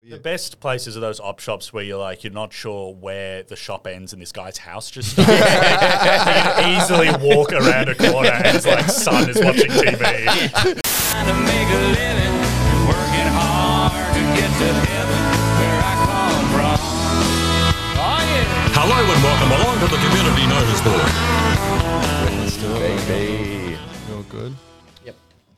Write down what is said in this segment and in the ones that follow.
The best places are those op shops where you're like you're not sure where the shop ends and this guy's house just starts. you can easily walk around a corner and it's like son is watching TV. trying to make a living, working hard to get to heaven where I come from. Oh yeah. Hello and welcome along to the Community Notice Board. Let's do it, baby. You're good. Yep.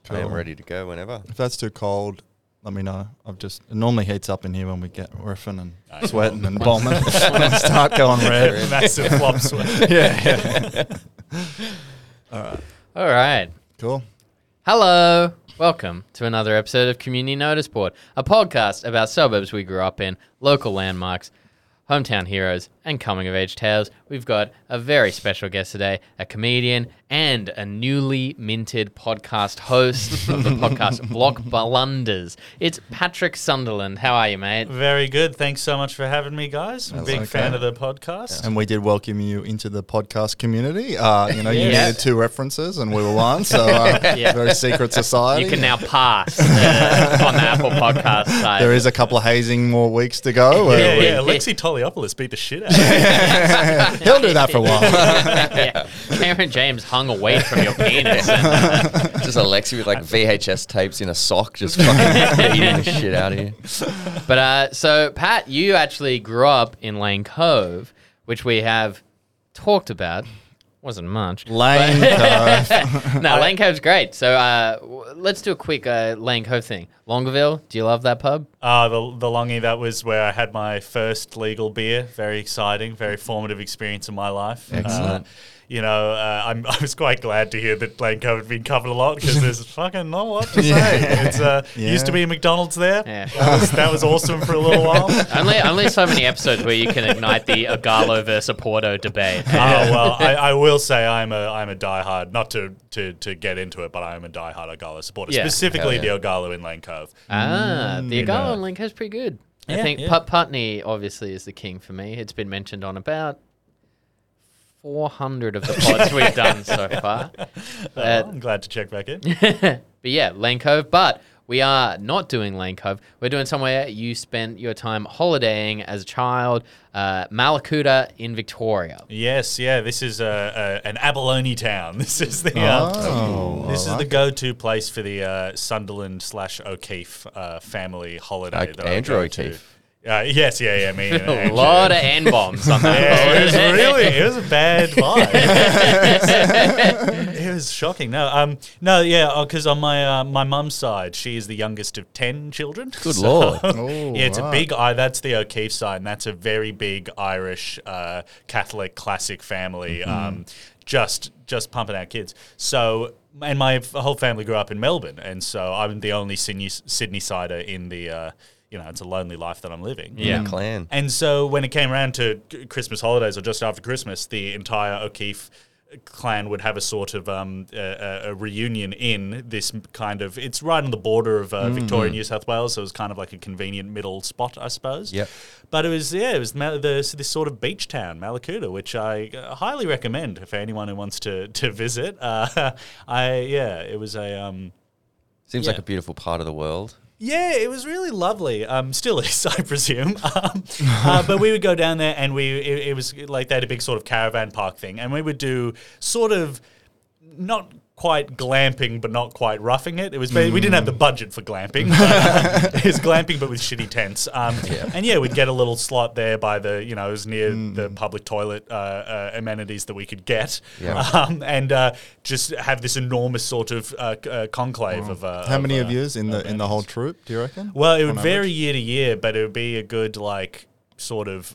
I am ready to go whenever. If that's too cold, let me know. I've just it normally heats up in here when we get riffing and oh, sweating and bombing and start going red. Massive flop sweat. yeah, yeah. All right. Cool. Hello. Welcome to another episode of Community Notice Board, a podcast about suburbs we grew up in, local landmarks, hometown heroes, and coming of age tales. We've got a very special guest today, a comedian and a newly minted podcast host of the podcast Block Blunders. It's Patrick Sunderland. How are you, mate? Very good. Thanks so much for having me, guys. I'm a big okay. fan of the podcast. And we did welcome you into the podcast community. Uh, you know, you Yeah. needed two references, and we were one. So, uh, Yeah. very secret society. You can now pass uh, on the Apple Podcast side. There is a couple of hazing more weeks to go. where Yeah, we- yeah. Alexi Toliopoulos beat the shit out of me. He'll do that for a while. yeah. Cameron James hung away from your penis. Just Alexi with like VHS tapes in a sock, just fucking beating the shit out of you. But uh, so Pat, you actually grew up in Lane Cove, which we have talked about. Wasn't much. Lane Cove. No, Lane Cove's great. So uh, w- let's do a quick uh, Lane Cove thing. Longueville, do you love that pub? Uh, the, the longy, that was where I had my first legal beer. Very exciting, very formative experience in my life. Excellent. Uh, you know, uh, I'm, I was quite glad to hear that Lane Cove had been covered a lot because there's fucking not a lot to say. It's uh, used to be a McDonald's there. Yeah. That, was, that was awesome for a little while. only, only so many episodes where you can ignite the Ogalo versus Porto debate. Oh well, I, I will say I'm a I'm a diehard. Not to, to, to get into it, but I am a diehard Ogalo supporter. Yeah. Specifically, yeah. the Ogalo in Lane Cove. Ah, the Ogalo in Lane Cove's pretty good. I Yeah, think yeah. Put Putney obviously is the king for me. It's been mentioned on about 400 of the pods we've done so far. Well, I'm glad to check back in. But yeah, Lane Cove. But we are not doing Lane Cove. We're doing somewhere you spent your time holidaying as a child, uh, Mallacoota in Victoria. Yes, yeah. This is a, a an abalone town. This is the uh, Oh, this I is the like go-to place for the uh, Sunderland slash O'Keefe uh, family holiday. Like that I Andrew go to. O'Keefe. Uh, yes, yeah, yeah. Me and A Andrew. lot of N bombs on that. Yeah, it was really it was a bad vibe. it was shocking. No, um, no, yeah, because on my uh, my mum's side, she is the youngest of ten children. Good lord. Oh, yeah, it's a big. I that's the O'Keefe side, and that's a very big Irish uh, Catholic classic family. Um, just just pumping out kids. So. And my f- whole family grew up in Melbourne, and so I'm the only Sydney Sydney sider in the, uh, you know, it's a lonely life that I'm living. Yeah. Clan. And so when it came around to Christmas holidays or just after Christmas, the entire O'Keefe clan would have a sort of um, a, a- a reunion in this kind of. It's right on the border of uh, Victoria, New South Wales, so it was kind of like a convenient middle spot, I suppose. Yep. But it was yeah, it was Ma- the, this sort of beach town, Mallacoota, which I uh, highly recommend for anyone who wants to to visit. Uh, I yeah, it was a. Um, Seems Yeah. like a beautiful part of the world. Yeah, it was really lovely. Um, still is, I presume. Um, uh, but we would go down there, and we it, it was like they had a big sort of caravan park thing, and we would do sort of not quite glamping, but not quite roughing it. It was we didn't have the budget for glamping. But, um, it was glamping, but with shitty tents. Um, And yeah, we'd get a little slot there by the you know it was near the public toilet uh, uh, amenities that we could get, Yeah. um, and uh, just have this enormous sort of uh, uh, conclave of. Uh, How many uh, of yous in the in the whole troop? Do you reckon? Well, it would On vary average? year to year, but it would be a good like sort of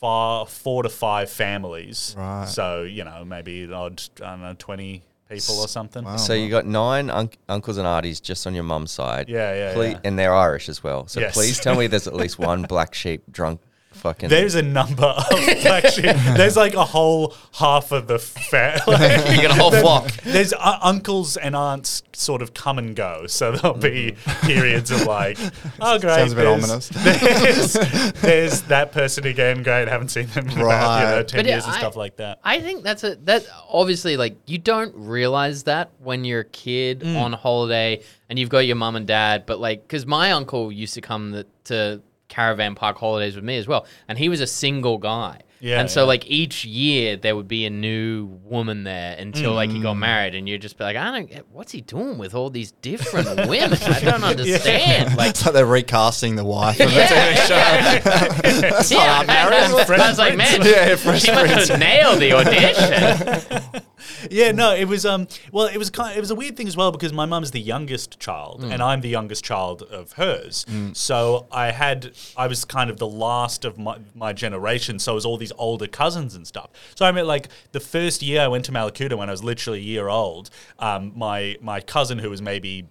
far, four to five families. Right. So you know maybe an odd I don't know twenty people or something. Wow. So you got nine unc uncles and aunties just on your mum's side. Yeah, yeah, Ple- yeah. And they're Irish as well. So Yes. please tell me there's at least one black sheep drunk fucking. There's a number of black sheep. There's like a whole half of the fair. you got a whole flock. There's uh, uncles and aunts sort of come and go, so there'll be periods of like, oh great, Sounds a bit there's- ominous. There's, there's that person again. Great, haven't seen them in about you know Right. ten But, yeah, years and I- stuff like that. I think that's a that obviously like you don't realize that when you're a kid Mm. on holiday and you've got your mum and dad, but like because my uncle used to come the, to caravan park holidays with me as well, and he was a single guy. Yeah, and so yeah. like each year there would be a new woman there until like he Mm. got married, and you'd just be like, I don't get what's he doing with all these different women? I don't understand. Like It's like they're recasting the wife of the TV show. yeah, I, was- I was like, man, Yeah, Fresh she must Prince. have nailed the audition. Yeah, no, it was um well, it was kind it was a weird thing as well because my mum's the youngest child and I'm the youngest child of hers. So I had I was kind of the last of my, my generation, so it was all these older cousins and stuff. So I mean like the first year I went to Mallacoota when I was literally a year old, um my my cousin who was maybe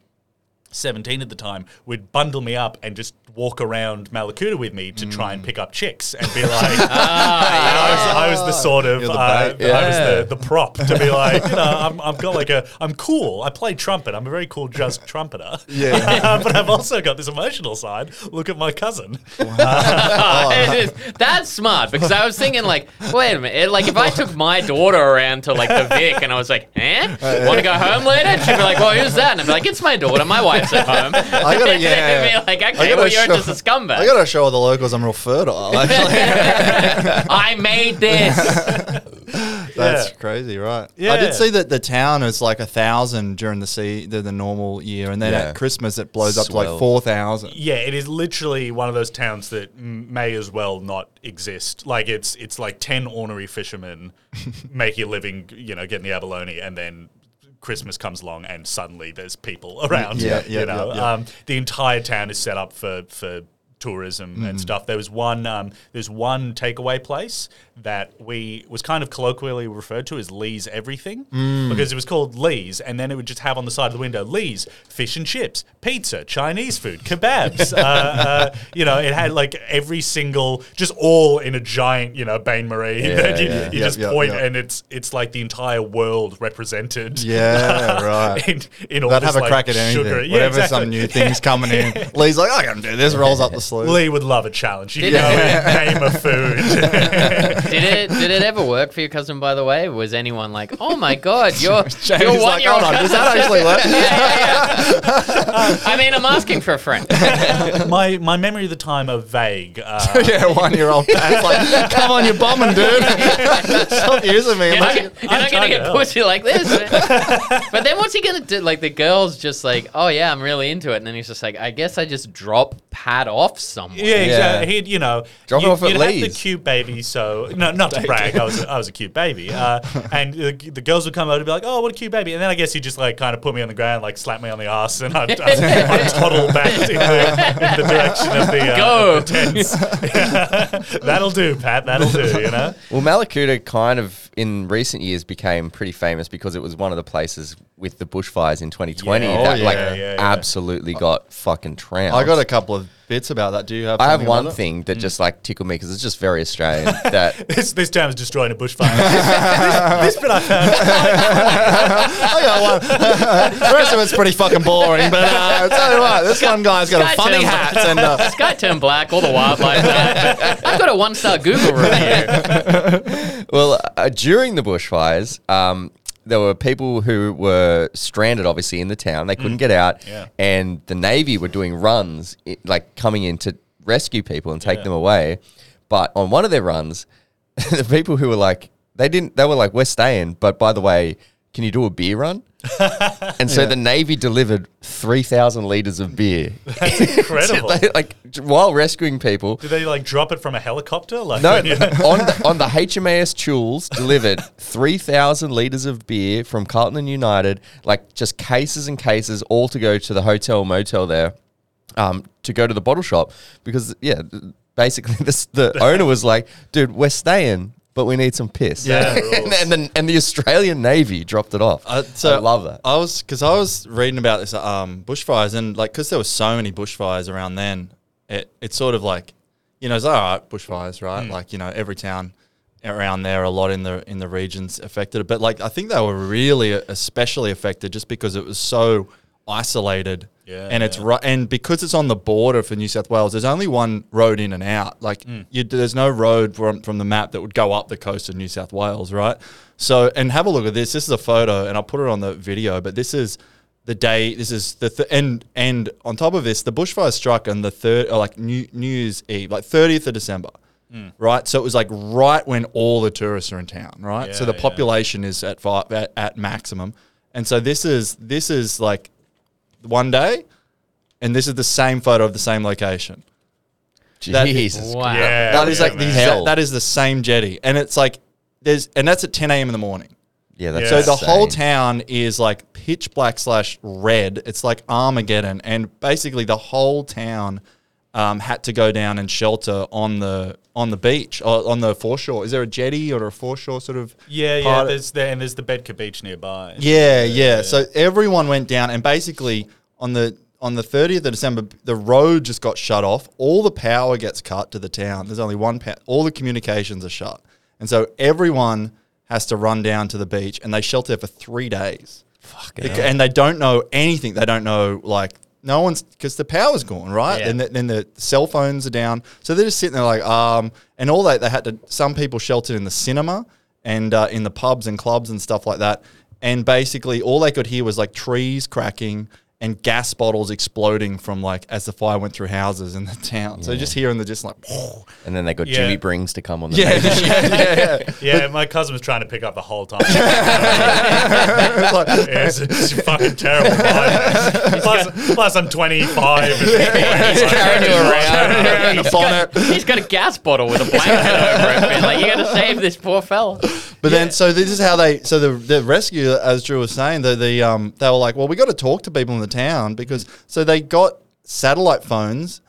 17 at the time would bundle me up and just walk around Mallacoota with me to try and pick up chicks and be like, and I, was, I was the sort of, the uh, bait. I was the, the prop to be like, you know, I'm, I've got like a, I'm cool. I play trumpet. I'm a very cool jazz trumpeter. Yeah. but I've also got this emotional side. Look at my cousin. It is- that's smart because I was thinking like, wait a minute, like if I took my daughter around to like the Vic and I was like, eh, want to go home later? And she'd be like, well, who's that? And I'd be like, it's my daughter. My wife's at home. I gotta- yeah. They'd be like, I okay, gotta well, you're show- just a scumbag. I gotta show all the locals I'm real fertile. Actually, I made this. that's Yeah. crazy, right? Yeah. I did see that the town is like a thousand during the sea, the, the normal year, and then Yeah. at Christmas it blows up to like four thousand. Yeah, it is literally one of those towns that may as well not exist. Like it's it's like ten ornery fishermen make a living, you know, getting the abalone, and then Christmas comes along, and suddenly there's people around. Yeah, yeah, you know, yeah, yeah. Um, the entire town is set up for for tourism Mm. and stuff. There was one um, there's one takeaway place that we was kind of colloquially referred to as Lee's Everything Mm. because it was called Lee's, and then it would just have on the side of the window Lee's fish and chips, pizza, Chinese food, kebabs. uh, uh, you know, it had like every single, just all in a giant, you know, Bain Marie. that you, yeah. you Yep, just yep, point, yep. and it's it's like the entire world represented. Yeah, right. In, in all They'd this, have a like, crack at anything. sugar. Yeah, Whatever exactly. some new thing's coming in. Lee's like, I can do this. Rolls up the sleeve. Lee would love a challenge. You Did- know, name a food. Did it did it ever work for your cousin? By the way, was anyone like, oh my god, your James your is one like, year old on, does that actually work? I mean, I'm asking for a friend. my my memory of the time are vague. Uh, yeah, one year old dad's like, come on, you're bombing, dude. Stop using me. You're I'm not, like, you're not gonna get help. pussy like this. but then what's he gonna do? Like the girl's just like, oh yeah, I'm really into it, and then he's just like, I guess I just drop Pat off somewhere. Yeah, exactly. He'd, you know, Drop you, off at you'd have the Lee's. cute baby. So, no, not to brag, I was, a, I was a cute baby. Uh, and the, the girls would come over to be like, "Oh, what a cute baby!" And then I guess he'd just like kind of put me on the ground, like slap me on the ass, and I'd, I'd, I'd toddle back in the, in the direction of the, uh, Go. the tents. That'll do, Pat. That'll do. You know. Well, Mallacoota kind of in recent years became pretty famous because it was one of the places with the bushfires in 2020 Yeah. that Oh, like yeah, yeah, yeah. absolutely got fucking trounced. I got a couple of bits about that. Do you have? I have something one it? thing that just like tickled me because it's just very Australian. that This this town is destroying a bushfire. this, this bit I found. I got one. the rest of it's pretty fucking boring, but uh, I'll tell you what, this one guy's got a Sky funny turns- hat and uh, Sky turned black, all the wildlife. died. I've got a one star Google review. well, uh, during the bushfires, um, there were people who were stranded, obviously, in the town. They couldn't mm. get out, Yeah. and the navy were doing runs, i- like coming in to rescue people and take them away. But on one of their runs, the people who were like, they didn't, they were like, we're staying, but by the way, can you do a beer run? and so the navy delivered three thousand liters of beer, That's incredible. They, like while rescuing people. Did they like drop it from a helicopter? Like No, you- on the, on the HMAS Choules delivered three thousand liters of beer from Carlton and United, like just cases and cases, all to go to the hotel motel there, um, to go to the bottle shop because yeah, basically this the owner was like, dude, we're staying. But we need some piss. Yeah, and, rules. and then and the Australian Navy dropped it off. Uh, so I love that. I was because I was reading about this um, bushfires and like because there were so many bushfires around then, it it's sort of like you know, it's all right, bushfires, right? Like you know, every town around there, a lot in the in the regions affected. But like, I think they were really especially affected just because it was so isolated. Yeah, and it's right, and because it's on the border for New South Wales, there's only one road in and out. Like, Mm. you, there's no road from from the map that would go up the coast of New South Wales, right? So, and have a look at this. This is a photo, and I'll put it on the video. But this is the day. This is the th- and and on top of this, the bushfire struck on the third, like New New Year's Eve, like 30th of December. Right, so it was like right when all the tourists are in town, right? so Yeah, the yeah. population is at, fi- at at maximum, and so this is this is like one day, and this is the same photo of the same location. That- Jesus. Wow. Yeah, that is yeah, like the man. exact- Hell. that is the same jetty, and it's like there's and that's at 10 a.m. in the morning. Yeah, that's So the whole town is like pitch black slash red. It's like Armageddon, and basically the whole town um, had to go down and shelter on the on the beach or on the foreshore. Is there a jetty or a foreshore sort of? Yeah, yeah. There's there and there's the Betka Beach nearby. yeah, yeah. So everyone went down, and basically on the on the 30th of December, the road just got shut off. All the power gets cut to the town. There's only one. Pa- all the communications are shut, and so everyone has to run down to the beach, and they shelter for three days. Fucking Bec- and they don't know anything. They don't know like no one's because the power's gone, right? Yeah. And the, then the cell phones are down, so they're just sitting there like um, and all that they had to. Some people sheltered in the cinema and uh, in the pubs and clubs and stuff like that, and basically all they could hear was like trees cracking and gas bottles exploding from like as the fire went through houses in the town. So just hearing the just like And then they got Yeah. Jimmy Brings to come on the yeah, neighbour. yeah, yeah. Yeah, my cousin was trying to pick up the whole time. yeah, it's, it's a fucking terrible vibe. plus, plus, I'm 25. And He's carrying you around. The He's bonnet. he's got a gas bottle with a blanket over it. Man. Like you got to save this poor fella. But then, so this is how they. So the the rescue, as Drew was saying, the the um, they were like, well, we got to talk to people in the town because so they got satellite phones,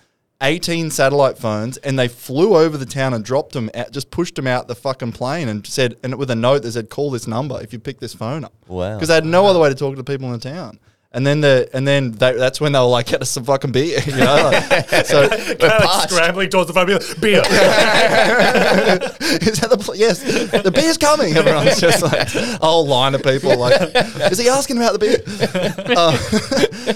eighteen satellite phones, and they flew over the town and dropped them, out, just pushed them out the fucking plane, and said, and with a note that said, call this number if you pick this phone up. Wow. Because they had no other way to talk to the people in the town. And then the and then they, that's when they were like, get us some fucking beer, you know. Like, so Kind of like scrambling towards the phone, be like, beer. is that the pl- yes? The beer's coming. Everyone's just like a whole line of people like, is he asking about the beer? Uh,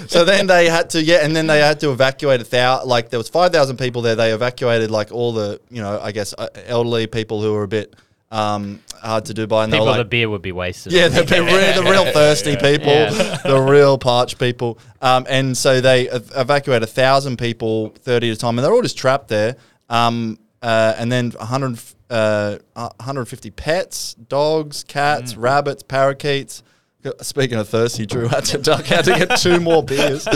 so then they had to yeah, and then they had to evacuate a thousand. Like there was five thousand people there. They evacuated like all the you know I guess uh, elderly people who were a bit um, hard to do by. And they People, were the beer would be wasted. yeah, the, the, real, the real thirsty people, Yeah. the real parched people. Um, and so they ev- evacuate a thousand people, thirty at a time, and they're all just trapped there. Um, uh, and then 100, uh, 150 pets, dogs, cats, rabbits, parakeets. Speaking of thirsty, Drew had to duck, had to get two more beers,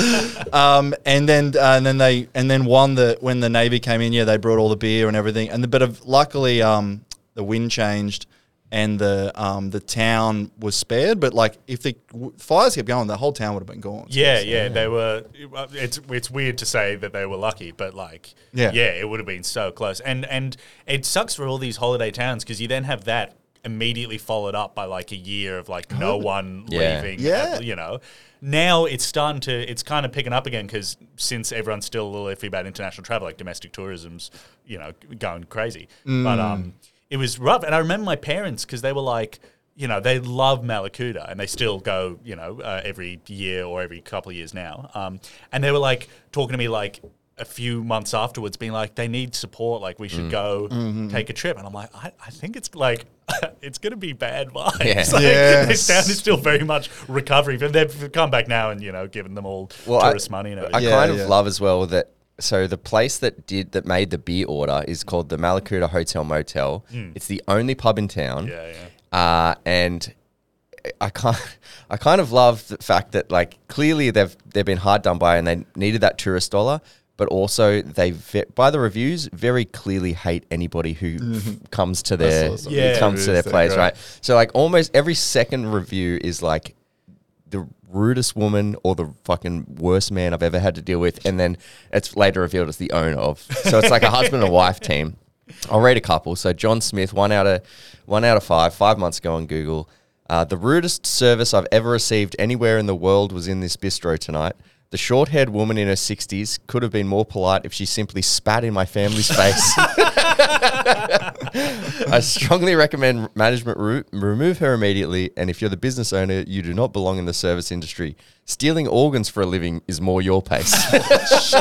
um, and then uh, and then they and then one that when the navy came in, yeah, they brought all the beer and everything, and the, but of, luckily um, the wind changed and the um, the town was spared. But like if the w- fires kept going, the whole town would have been gone. Yeah, yeah, they were. It's it's weird to say that they were lucky, but like, Yeah. yeah, it would have been so close. And and it sucks for all these holiday towns because you then have that immediately followed up by like a year of like no one Yeah. leaving. Yeah. you know. Now it's starting to. It's kind of picking up again because since everyone's still a little iffy about international travel, like domestic tourism's, you know, going crazy. But um, it was rough, and I remember my parents because they were like. You know, they love Mallacoota and they still go, you know, uh, every year or every couple of years now. Um, and they were like talking to me like a few months afterwards, being like, they need support. Like, we should go take a trip. And I'm like, I, I think it's like, it's going to be bad vibes. Yeah. Like, Yes. This town is still very much recovering. But they've come back now and, you know, given them all Well, I- tourist money and I everything. Yeah, kind of yeah. love as well that. So the place that did that made the beer order is called the Mallacoota Hotel Motel. It's the only pub in town. Yeah, yeah. Uh, and I kind, I kind of love the fact that like clearly they've they've been hard done by and they needed that tourist dollar, but also they ve- by the reviews very clearly hate anybody who f- comes to their awesome. Yeah. comes to their place, great. right? So like almost every second review is like the rudest woman or the fucking worst man I've ever had to deal with, and then it's later revealed it's the owner of. So it's like a husband and wife team. I'll rate a couple. So John Smith, one out of one out of five, five months ago on Google. Uh, the rudest service I've ever received anywhere in the world was in this bistro tonight. The short haired woman in her 60s could have been more polite if she simply spat in my family's face. I strongly recommend management re- remove her immediately. And if you're the business owner, you do not belong in the service industry. Stealing organs for a living is more your pace.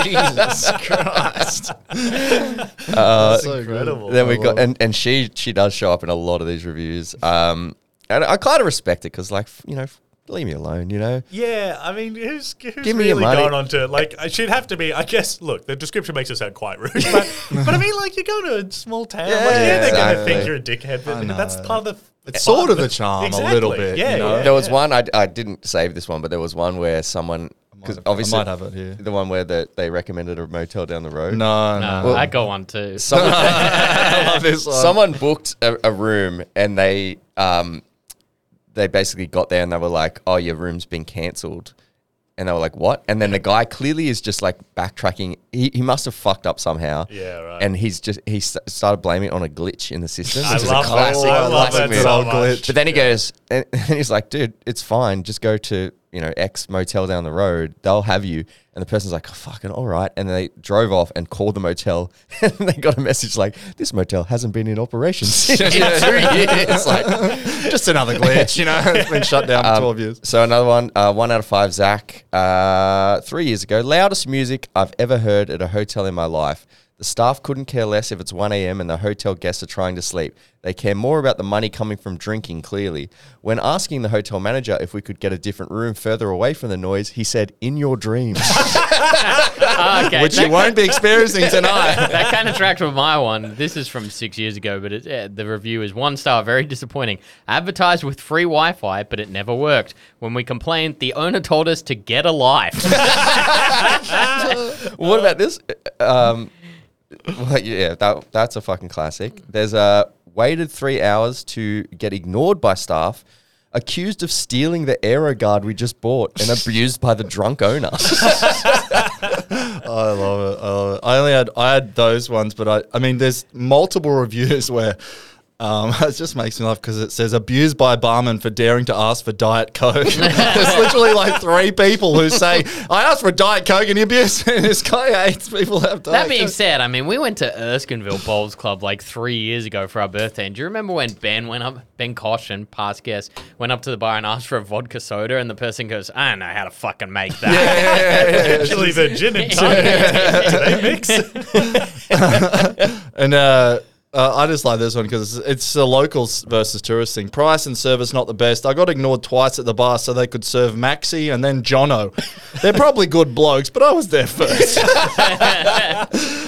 Jesus Christ. Uh, so incredible. then we got and, and she she does show up in a lot of these reviews. Um, and I kind of respect it because like you know, f- leave me alone. You know, Yeah, I mean, who's, who's Give me your really money. gone on to it? like? uh, She'd have to be. I guess. Look, the description makes it sound quite rude, but, but I mean, like, you go to a small town. Yeah, like, yeah, they're gonna think you're a dickhead, but I that's part of the. It's part sort of the charm a little bit, Yeah, you know? yeah, there was yeah. one I, I didn't save this one, but there was one where someone because have- I obviously might have it here. the one where the, they recommended a motel down the road. No, No, no. I go one too. Someone, I love this one. someone booked a, a room and they um they basically got there and they were like, "Oh, your room's been cancelled." And they were like, "What?" And then the guy clearly is just like backtracking. He, he must have fucked up somehow. Yeah, right. And he's just he st- started blaming it on a glitch in the system. I which is love a that. classic, I love classic that move. so much. glitch. But then he goes, and, and he's like, dude, it's fine. Just go to, you know, X motel down the road. They'll have you. And the person's like, oh, fucking all right. And they drove off and called the motel. And they got a message like, this motel hasn't been in operation since in two years. It's like, Just another glitch, you know? It's been shut down for um, 12 years. So another one, uh, one out of five, Zach. Uh, three years ago, loudest music I've ever heard at a hotel in my life. The staff couldn't care less if it's 1 a.m. and the hotel guests are trying to sleep. They care more about the money coming from drinking, clearly. When asking the hotel manager if we could get a different room further away from the noise, he said, In your dreams. Ah, okay, Which you won't be experiencing tonight. that kind of tracks with my one. This is from six years ago, but it, uh, the review is one star, very disappointing. Advertised with free Wi-Fi, but it never worked. When we complained, the owner told us to get a life. what about this? Um, well, yeah, that, that's a fucking classic. There's a waited three hours to get ignored by staff, accused of stealing the Aerogard we just bought, and abused by the drunk owner. I love it. I love it. I only had I had those ones, but I I mean, there's multiple reviews where. Um, it just makes me laugh because it says abused by barman for daring to ask for Diet Coke. There's literally like three people who say, I asked for a Diet Coke and he abused and this guy hates people who have Diet That being Coke. said, I mean, we went to Erskineville Bowls Club like three years ago for our birthday. And do you remember when Ben went up, Ben Caution, past guest, went up to the bar and asked for a vodka soda, and the person goes, "I don't know how to fucking make that." Yeah, Actually, the gin and tonic. Do they mix? And uh, uh, I just like this one because it's, it's a locals versus tourist thing. Price and service not the best. I got ignored twice at the bar so they could serve Maxi and then Jono. They're probably good blokes, but I was there first.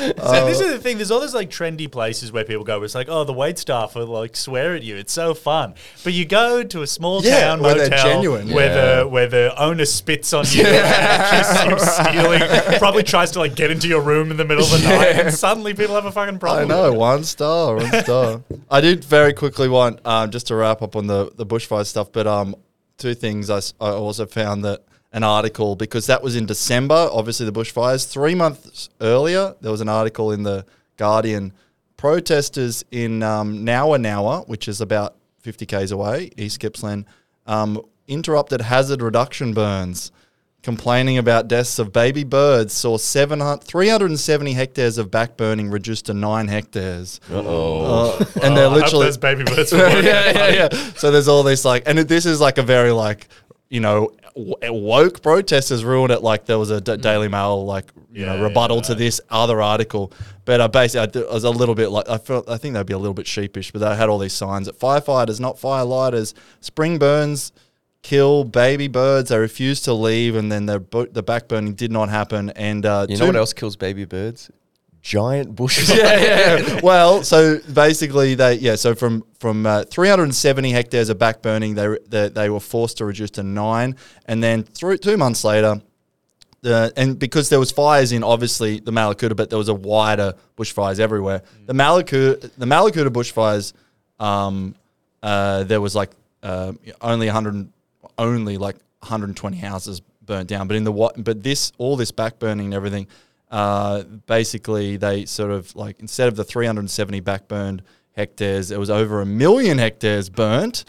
So this is the thing. There's all those like trendy places where people go. Where it's like, oh, the wait staff will like swear at you. It's so fun. But you go to a small Yeah, town where motel they're genuine. where Yeah. the where the owner spits on you, and accuses you of stealing. Probably tries to like get into your room in the middle of the night, and suddenly people have a fucking problem. I know, one star, one star. I did very quickly want um, just to wrap up on the the bushfire stuff, but um, two things. I, I also found that an article because that was in December. Obviously, the bushfires. Three months earlier, there was an article in the Guardian. Protesters in um, Nowa Nowa, which is about fifty k's away, East Gippsland, um, interrupted hazard reduction burns complaining about deaths of baby birds, saw 700 370 hectares of backburning reduced to nine hectares. Uh, and they're I hope literally. those baby birds. yeah, yeah, yeah. So there's all this like, and it, this is like a very like, you know, eh, woke protesters ruined it. Like there was a D- mm. Daily Mail like you Yeah, know rebuttal yeah, to this other article, but I basically I, d- I was a little bit like I felt I think they'd be a little bit sheepish, but they had all these signs that firefighters, not firelighters, spring burns kill baby birds. They refused to leave, and then the bu- the back burning did not happen. And uh, you know what else kills baby birds? Giant bushes. yeah, yeah, yeah. Well, so basically, they yeah. So from from uh, 370 hectares of back burning, they, they they were forced to reduce to nine, and then through two months later. The, and because there was fires in obviously the Mallacoota, but there was a wider bushfires everywhere. The Mallacoota, the Mallacoota bushfires, um, uh, there was like uh, only 100, only like 120 houses burnt down. But in the what, but this all this back burning and everything, uh, basically they sort of like instead of the 370 backburned hectares, it was over a million hectares burnt,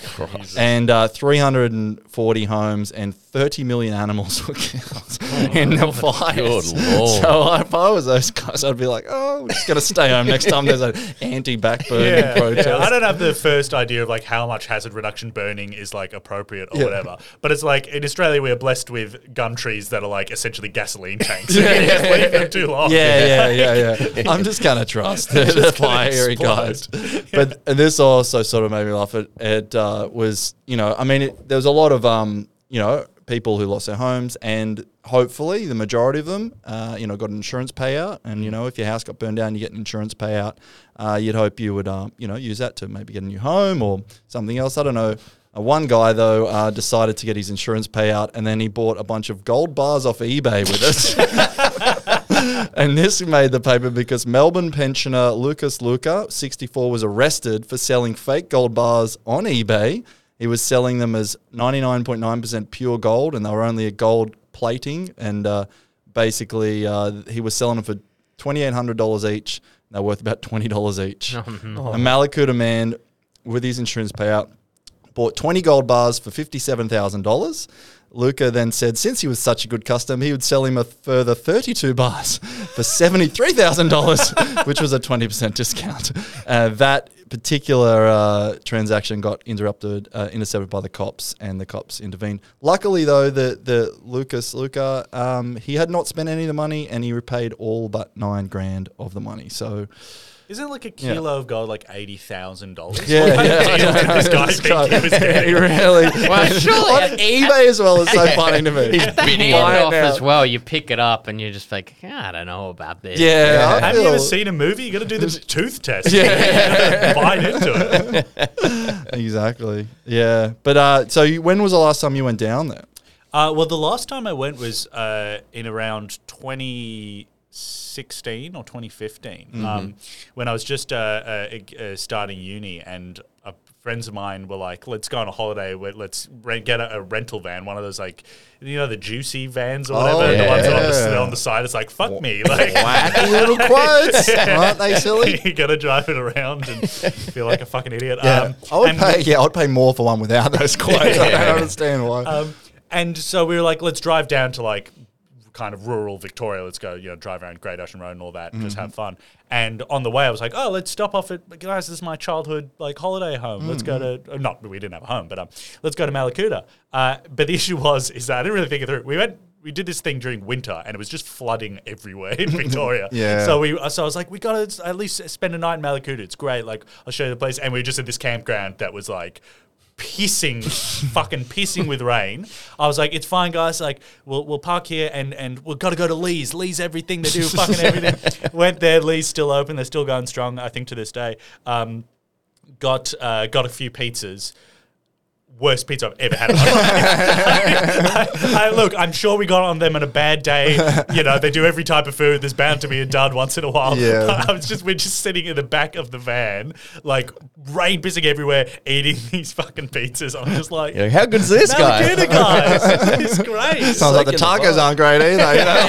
and uh, 340 homes and 30 million animals were killed in the fires. good lord. So if I was those guys, I'd be like, oh, we're just going to stay home next time there's an anti-back burning Yeah, protest. yeah. I don't have the first idea of like how much hazard reduction burning is like appropriate or Yeah. whatever. But it's like in Australia we are blessed with gum trees that are like essentially gasoline tanks. Can just leave them too long. Yeah, yeah, yeah, yeah. I'm just gonna trust the, the fiery guys. But and this also sort of made me laugh. It, it uh, was, you know, I mean, it, there was a lot of, um, you know, people who lost their homes, and hopefully the majority of them, uh, you know, got an insurance payout. And you know, if your house got burned down, you get an insurance payout. Uh, you'd hope you would, um, you know, use that to maybe get a new home or something else. I don't know. Uh, one guy though uh, decided to get his insurance payout, and then he bought a bunch of gold bars off eBay with it. and this made the paper because Melbourne pensioner Lucas Luca, 64, was arrested for selling fake gold bars on eBay. He was selling them as 99.9% pure gold, and they were only a gold plating. And uh, basically, uh, he was selling them for $2,800 each. They're worth about $20 each. A Mallacoota man with his insurance payout bought 20 gold bars for $57,000. Luca then said since he was such a good customer, he would sell him a further 32 bars for $73,000, which was a 20% discount. Uh, that particular uh, transaction got interrupted, uh, intercepted by the cops, and the cops intervened. Luckily, though, the, the Lucas Luca, um, he had not spent any of the money and he repaid all but nine grand of the money. So, Isn't like a kilo of gold like eighty thousand dollars? Yeah, what kind of deal did this guy This think guy- he was getting? really. Well, surely on at- eBay as well is so funny to me. The bidding Buy it handoff now. as well. You pick it up and you're just like, "Yeah, I don't know about this. Yeah, I Have you ever feel- seen a movie? You got to do the tooth test. Yeah, bite into it. exactly. Yeah, but uh, so you, when was the last time you went down there? Uh, well, the last time I went was uh, in around 2016 or 2015 um, when I was just uh, uh, uh, starting uni and. Uh, Friends of mine were like, "Let's go on a holiday. Let's rent, get a, a rental van, one of those like, you know, the Jucy vans or whatever. Oh, the ones that on the, on the side. It's like, fuck me, like, Wacky little quotes, aren't they silly? you gotta drive it around and feel like a fucking idiot. Yeah, Um, I would pay. Yeah, I'd pay more for one without those quotes. I don't understand why. Um, and so we were like, let's drive down to like kind of rural Victoria. Let's go, you know, drive around Great Ocean Road and all that, and just have fun. And on the way, I was like, oh, let's stop off at guys. This is my childhood like holiday home. Let's go to uh, not we didn't have a home, but um, let's go to Mallacoota. Uh, but the issue was is that I didn't really think it through. We went. We did this thing during winter, and it was just flooding everywhere in Victoria. Yeah. So we, so I was like, we gotta at least spend a night in Mallacoota. It's great. Like, I'll show you the place. And we were just at this campground that was like pissing, fucking pissing with rain. I was like, it's fine, guys. Like, we'll, we'll park here and, and we've got to go to Lee's. Lee's everything. They do fucking everything. Went there. Lee's still open. They're still going strong, I think, to this day. Um, got, uh, got a few pizzas. Worst pizza I've ever had. In my. I- look, I'm sure we got on them on a bad day. You know, they do every type of food. There's bound to be a dud once in a while. Yeah. I was just we're just sitting in the back of the van, like rain pissing everywhere, eating these fucking pizzas. I'm just like, You how good is this guy? Mallacoota guys, this is great. Sounds like the the tacos vibe. aren't great either. You know?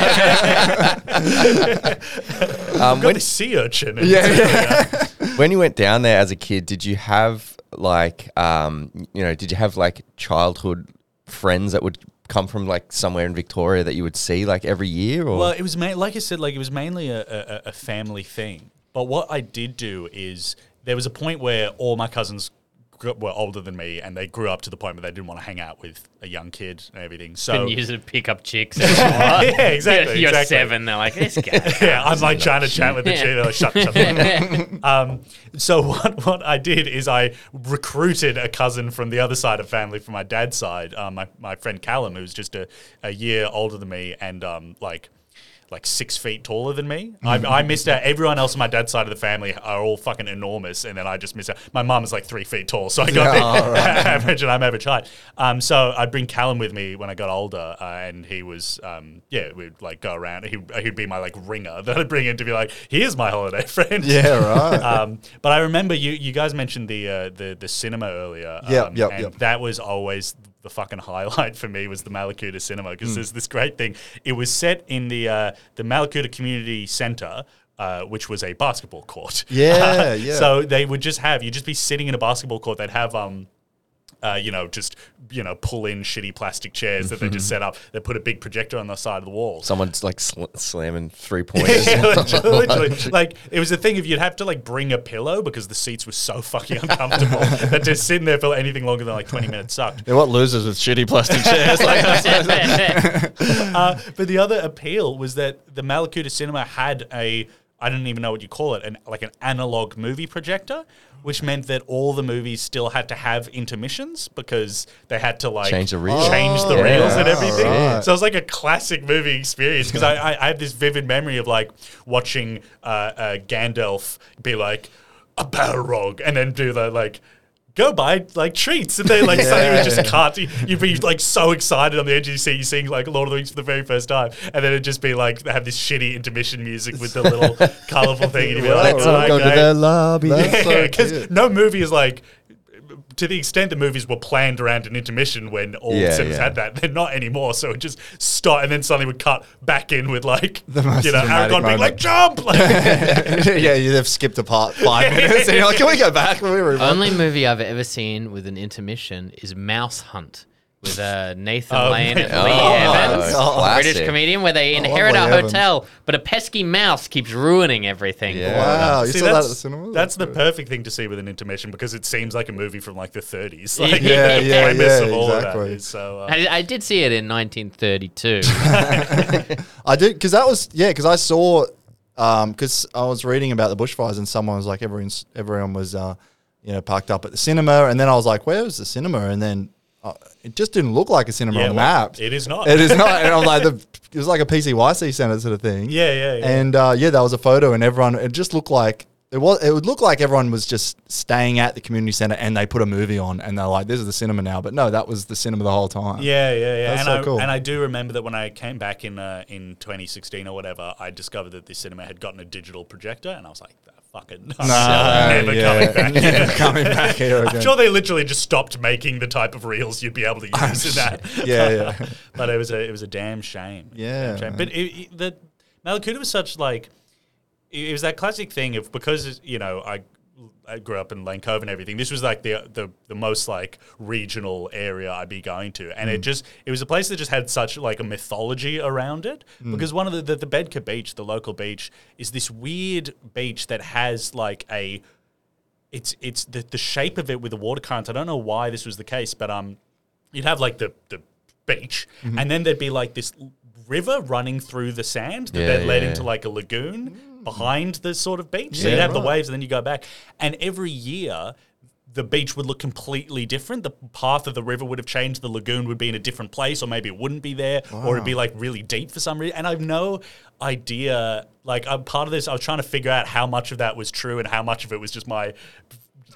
Um, Got when, this sea urchin. and Yeah, when you went down there as a kid, did you have like, um, you know, did you have like childhood friends that would come from like somewhere in Victoria that you would see like every year? Or Well, it was ma- like I said, like it was mainly a, a, a family thing. But what I did do is there was a point where all my cousins were older than me, and they grew up to the point where they didn't want to hang out with a young kid and everything. So Couldn't use it to pick up chicks. yeah, exactly. You're exactly. seven. They're like, this guy. yeah, I'm like trying to chat with the chick. Like, shut, shut the. Um, so what what I did is I recruited a cousin from the other side of family, from my dad's side, um, my my friend Callum, who's just a, a year older than me, and um, like. Like six feet taller than me. I, I missed out. Everyone else on my dad's side of the family are all fucking enormous, and then I just missed out. My mum is like three feet tall, so I got the average, and I'm average height. Um, so I'd bring Callum with me when I got older, uh, and he was, um, yeah, we'd like go around. He, he'd be my like ringer that I'd bring in to be like, here's my holiday friend. Yeah, right. Um, but I remember you you guys mentioned the uh, the the cinema earlier. Yeah, um, yep, and yep. That was always the fucking highlight for me was the Mallacoota cinema because there's this great thing. It was set in the uh, the Mallacoota Community Center. Uh, which was a basketball court. Yeah, yeah. So they would just have you just be sitting in a basketball court. They'd have um, uh, you know, just you know, pull in shitty plastic chairs that they just set up. They put a big projector on the side of the wall. Someone's like sl- slamming three pointers. Yeah, literally, literally. like it was a thing if you'd have to like bring a pillow because the seats were so fucking uncomfortable that just sitting there for anything longer than like 20 minutes sucked. They're what losers with shitty plastic chairs. like, Uh, but the other appeal was that the Mallacoota Cinema had a I didn't even know what you call it, an like an analog movie projector, which meant that all the movies still had to have intermissions because they had to like Change the reels. change the Oh, reels and everything. Right. So it was like a classic movie experience because I, I, I have this vivid memory of like watching uh, uh, Gandalf be like a Balrog and then do the like. Go buy like treats, and then like suddenly it just cut. You- You'd be like so excited on the edge of your seat, seeing like Lord of the Rings for the very first time, and then it'd just be like they have this shitty intermission music with the little colorful thing, and you'd be like, Let's oh, all Go to okay. the lobby. That's so because no movie is like to the extent that movies were planned around an intermission when all Yeah, cinemas yeah. had that, they're not anymore. So it just start and then suddenly would cut back in with like The most you know dramatic Aragorn being moment. like jump. Like, yeah, you've skipped a part five minutes, and you're like, "Can we go back?" Can we? Only movie I've ever seen with an intermission is Mouse Hunt with uh, Nathan Oh, Lane and oh, Lee Evans, oh, a British comedian, where they inherit a Lovely Evans. hotel, but a pesky mouse keeps ruining everything. Yeah. Wow, you See, saw that at that's, the cinema? that's the perfect thing to see with an intermission because it seems like a movie from like the 30s. Like, Yeah, the yeah, yeah, of all exactly. that is so. Uh, I, I did see it in 1932. I did because that was yeah because I saw because I was reading about the bushfires and someone was like everyone's everyone was uh, you know parked up at the cinema and then I was like where was the cinema and then uh, it just didn't look like a cinema yeah, on well, maps. It is not. It is not, and I'm like the it was like a PCYC center sort of thing. Yeah, yeah, yeah. And uh, yeah, that was a photo, and everyone it just looked like it was. It would look like everyone was just staying at the community center, and they put a movie on, and they're like, "This is the cinema now." But no, that was the cinema the whole time. Yeah, yeah, yeah. That's and so I cool. and I do remember that when I came back in uh, in 2016 or whatever, I discovered that this cinema had gotten a digital projector, and I was like, "Fucking I'm Nah, never yeah. coming back." Never coming back here again. I'm sure they literally just stopped making the type of reels you'd be able to use in that. Yeah, yeah. but it was a it was a damn shame. Yeah, Damn shame. But it, it, the Mallacoota was such like it it was that classic thing of because you know I. I grew up in Lane Cove and everything. This was like the, the the most like regional area I'd be going to, and Mm. it just it was a place that just had such like a mythology around it. Mm. Because one of the, the the Betka Beach, the local beach, is this weird beach that has like a it's it's the, the shape of it with the water currents. I don't know why this was the case, but um, you'd have like the the beach, Mm-hmm. and then there'd be like this river running through the sand that Yeah, then led yeah, into yeah. like a lagoon behind the sort of beach. so Yeah, you'd have the right. waves, and then you go back, and every year. The beach would look completely different. The path of the river would have changed. The lagoon would be in a different place, or maybe it wouldn't be there, or it'd be like really deep for some reason. And I've no idea. Like, I'm part of this. I was trying to figure out how much of that was true and how much of it was just my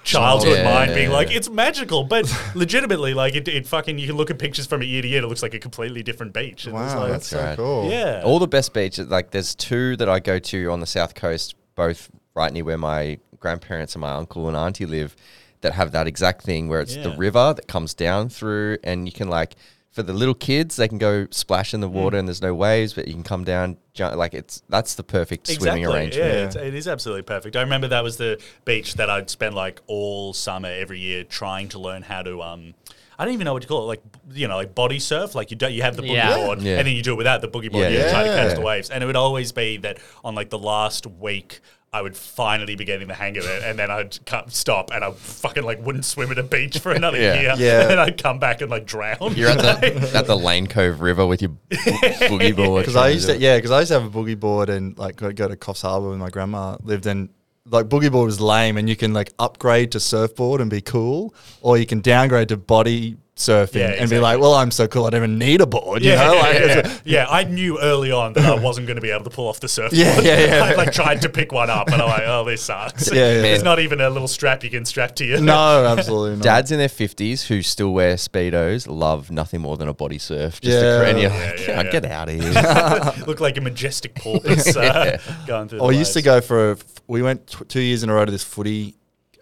childhood Yeah, mind being like, it's magical, but legitimately, like it, it fucking you can look at pictures from it year to year, it looks like a completely different beach. And it's Wow, like, that's so right. cool. yeah. All the best beaches, like there's two that I go to on the south coast, both right near where my grandparents and my uncle and auntie live, that have that exact thing where it's the river that comes down through, and you can like for the little kids, they can go splash in Mm. the water and there's no waves, but you can come down, jump, like it's that's the perfect swimming arrangement. Yeah, it's, it is absolutely perfect. I remember that was the beach that I'd spend like all summer every year trying to learn how to. Um, I don't even know what to call it. Like you know, like body surf. Like you don't, you have the boogie Yeah. board, Yeah. and then you do it without the boogie board. Yeah, you're yeah. trying to catch the waves, and it would always be that on like the last week. I would finally be getting the hang of it, and then I'd come, stop, and I fucking like wouldn't swim at a beach for another Yeah. year. Yeah. and then I'd come back and like drown. You're at the at the Lane Cove River with your bo- boogie board. Because I used to, yeah, because I used to have a boogie board and like go, go to Coffs Harbour when my grandma lived and like boogie board was lame and you can like upgrade to surfboard and be cool or you can downgrade to body surfing Yeah, and be like, well, I'm so cool, I don't even need a board, you Yeah, know? yeah, Like, yeah, yeah. Yeah, I knew early on that I wasn't going to be able to pull off the surfboard. Yeah, yeah, yeah. I like tried to pick one up, and I'm like, oh, this sucks. Yeah, yeah. There's Man. not even a little strap you can strap to you. No, absolutely not. Dads in their fifties who still wear speedos love nothing more than a body surf. Just Yeah. to, and you're Yeah, like, yeah, "Oh, yeah. get out of here. look like a majestic porpoise uh, going through. Or the we used to go for, a, we went t- two years in a row to this footy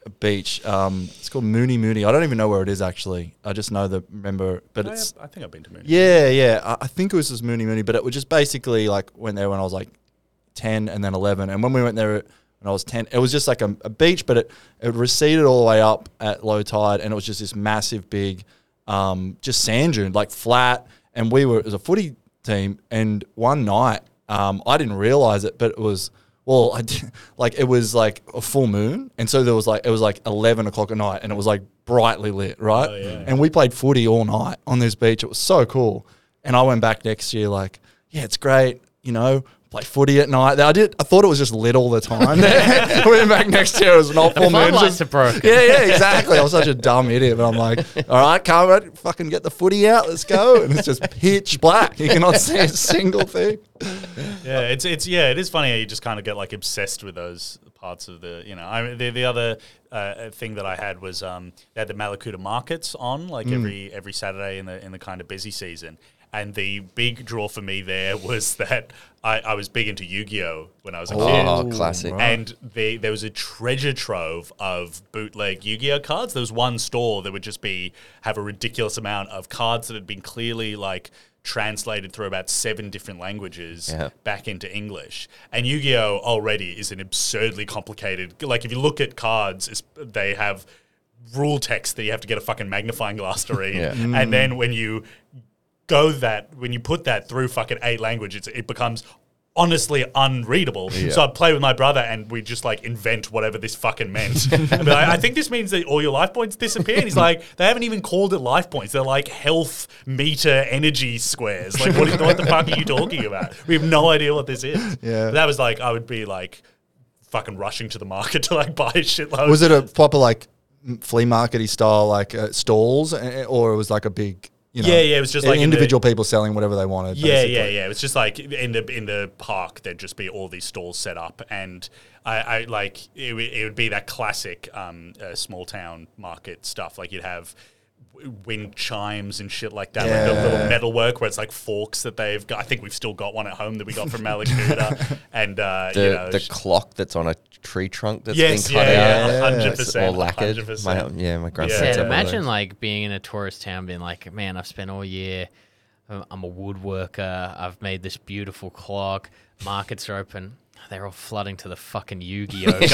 beach. Um, it's called Mooney Mooney. I don't even know where it is actually. I just know the remember, but Oh, it's yeah, I think I've been to Mooney. Yeah, yeah. I, I think it was just Mooney Mooney, but it was just basically like went there when I was like ten and then eleven. And when we went there, when I was ten. It was just like a, a beach, but it it receded all the way up at low tide, and it was just this massive, big, um, just sand dune, like flat. And we were it was a footy team, and one night, um, I didn't realize it, but it was. Well, I did, like it was like a full moon, and so there was like it was like eleven o'clock at night, and it was like brightly lit, right? Oh, yeah. And we played footy all night on this beach. It was so cool. And I went back next year, like, yeah, it's great, you know, play footy at night. I did. I thought it was just lit all the time. I went back next year. It was not full moon. floodlights just- are broken. Yeah, yeah, exactly. I was such a dumb idiot, but I'm like, all right, Carmen, fucking get the footy out. Let's go. And it's just pitch black. You cannot see a single thing. Yeah, it's it's yeah, it is funny how you just kind of get like obsessed with those parts of the you know. I mean, the the other uh, thing that I had was um they had the Malakuta markets on like every every Saturday in the in the kind of busy season. And the big draw for me there was that I, I was big into Yu-Gi-Oh when I was a oh, kid. Oh, classic. And they, there was a treasure trove of bootleg Yu-Gi-Oh cards. There was one store that would just be have a ridiculous amount of cards that had been clearly like translated through about seven different languages Yeah. back into English. And Yu-Gi-Oh already is an absurdly complicated. Like if you look at cards, it's, they have rule text that you have to get a fucking magnifying glass to read. Yeah. And mm. then when you go that when you put that through fucking eight languages, it becomes honestly unreadable. So I'd play with my brother and we just like invent whatever this fucking meant. and be like, I think this means that all your life points disappear. And he's like, they haven't even called it life points. They're like health meter energy squares. Like, what, is- what the fuck are you talking about? We have no idea what this is. Yeah. But that was like, I would be like fucking rushing to the market to like buy shitloads. Was it a proper like flea markety style like uh, stalls, or it was like a big? You know, Yeah, yeah, it was just like in the- individual people selling whatever they wanted. Yeah, basically. yeah, yeah. It was just like in the in the park, there'd just be all these stalls set up, and I, I like it, would- it would be that classic um, uh, small town market stuff. Like you'd have wind chimes and shit like that, like the little metal work where it's like forks that they've got. I think we've still got one at home that we got from Mallacoota, and uh, The you know, the sh- clock that's on a tree trunk that's Yes, been cut yeah, out. yeah, yeah. 100%. It's all lacquered. 100%. My, yeah, my Yeah. grandparents Yeah, had one of imagine like being in a tourist town, being like, man, I've spent all year. I'm I'm a woodworker. I've made this beautiful clock. Markets are open. They're all flooding to the fucking Yu-Gi-Oh guy.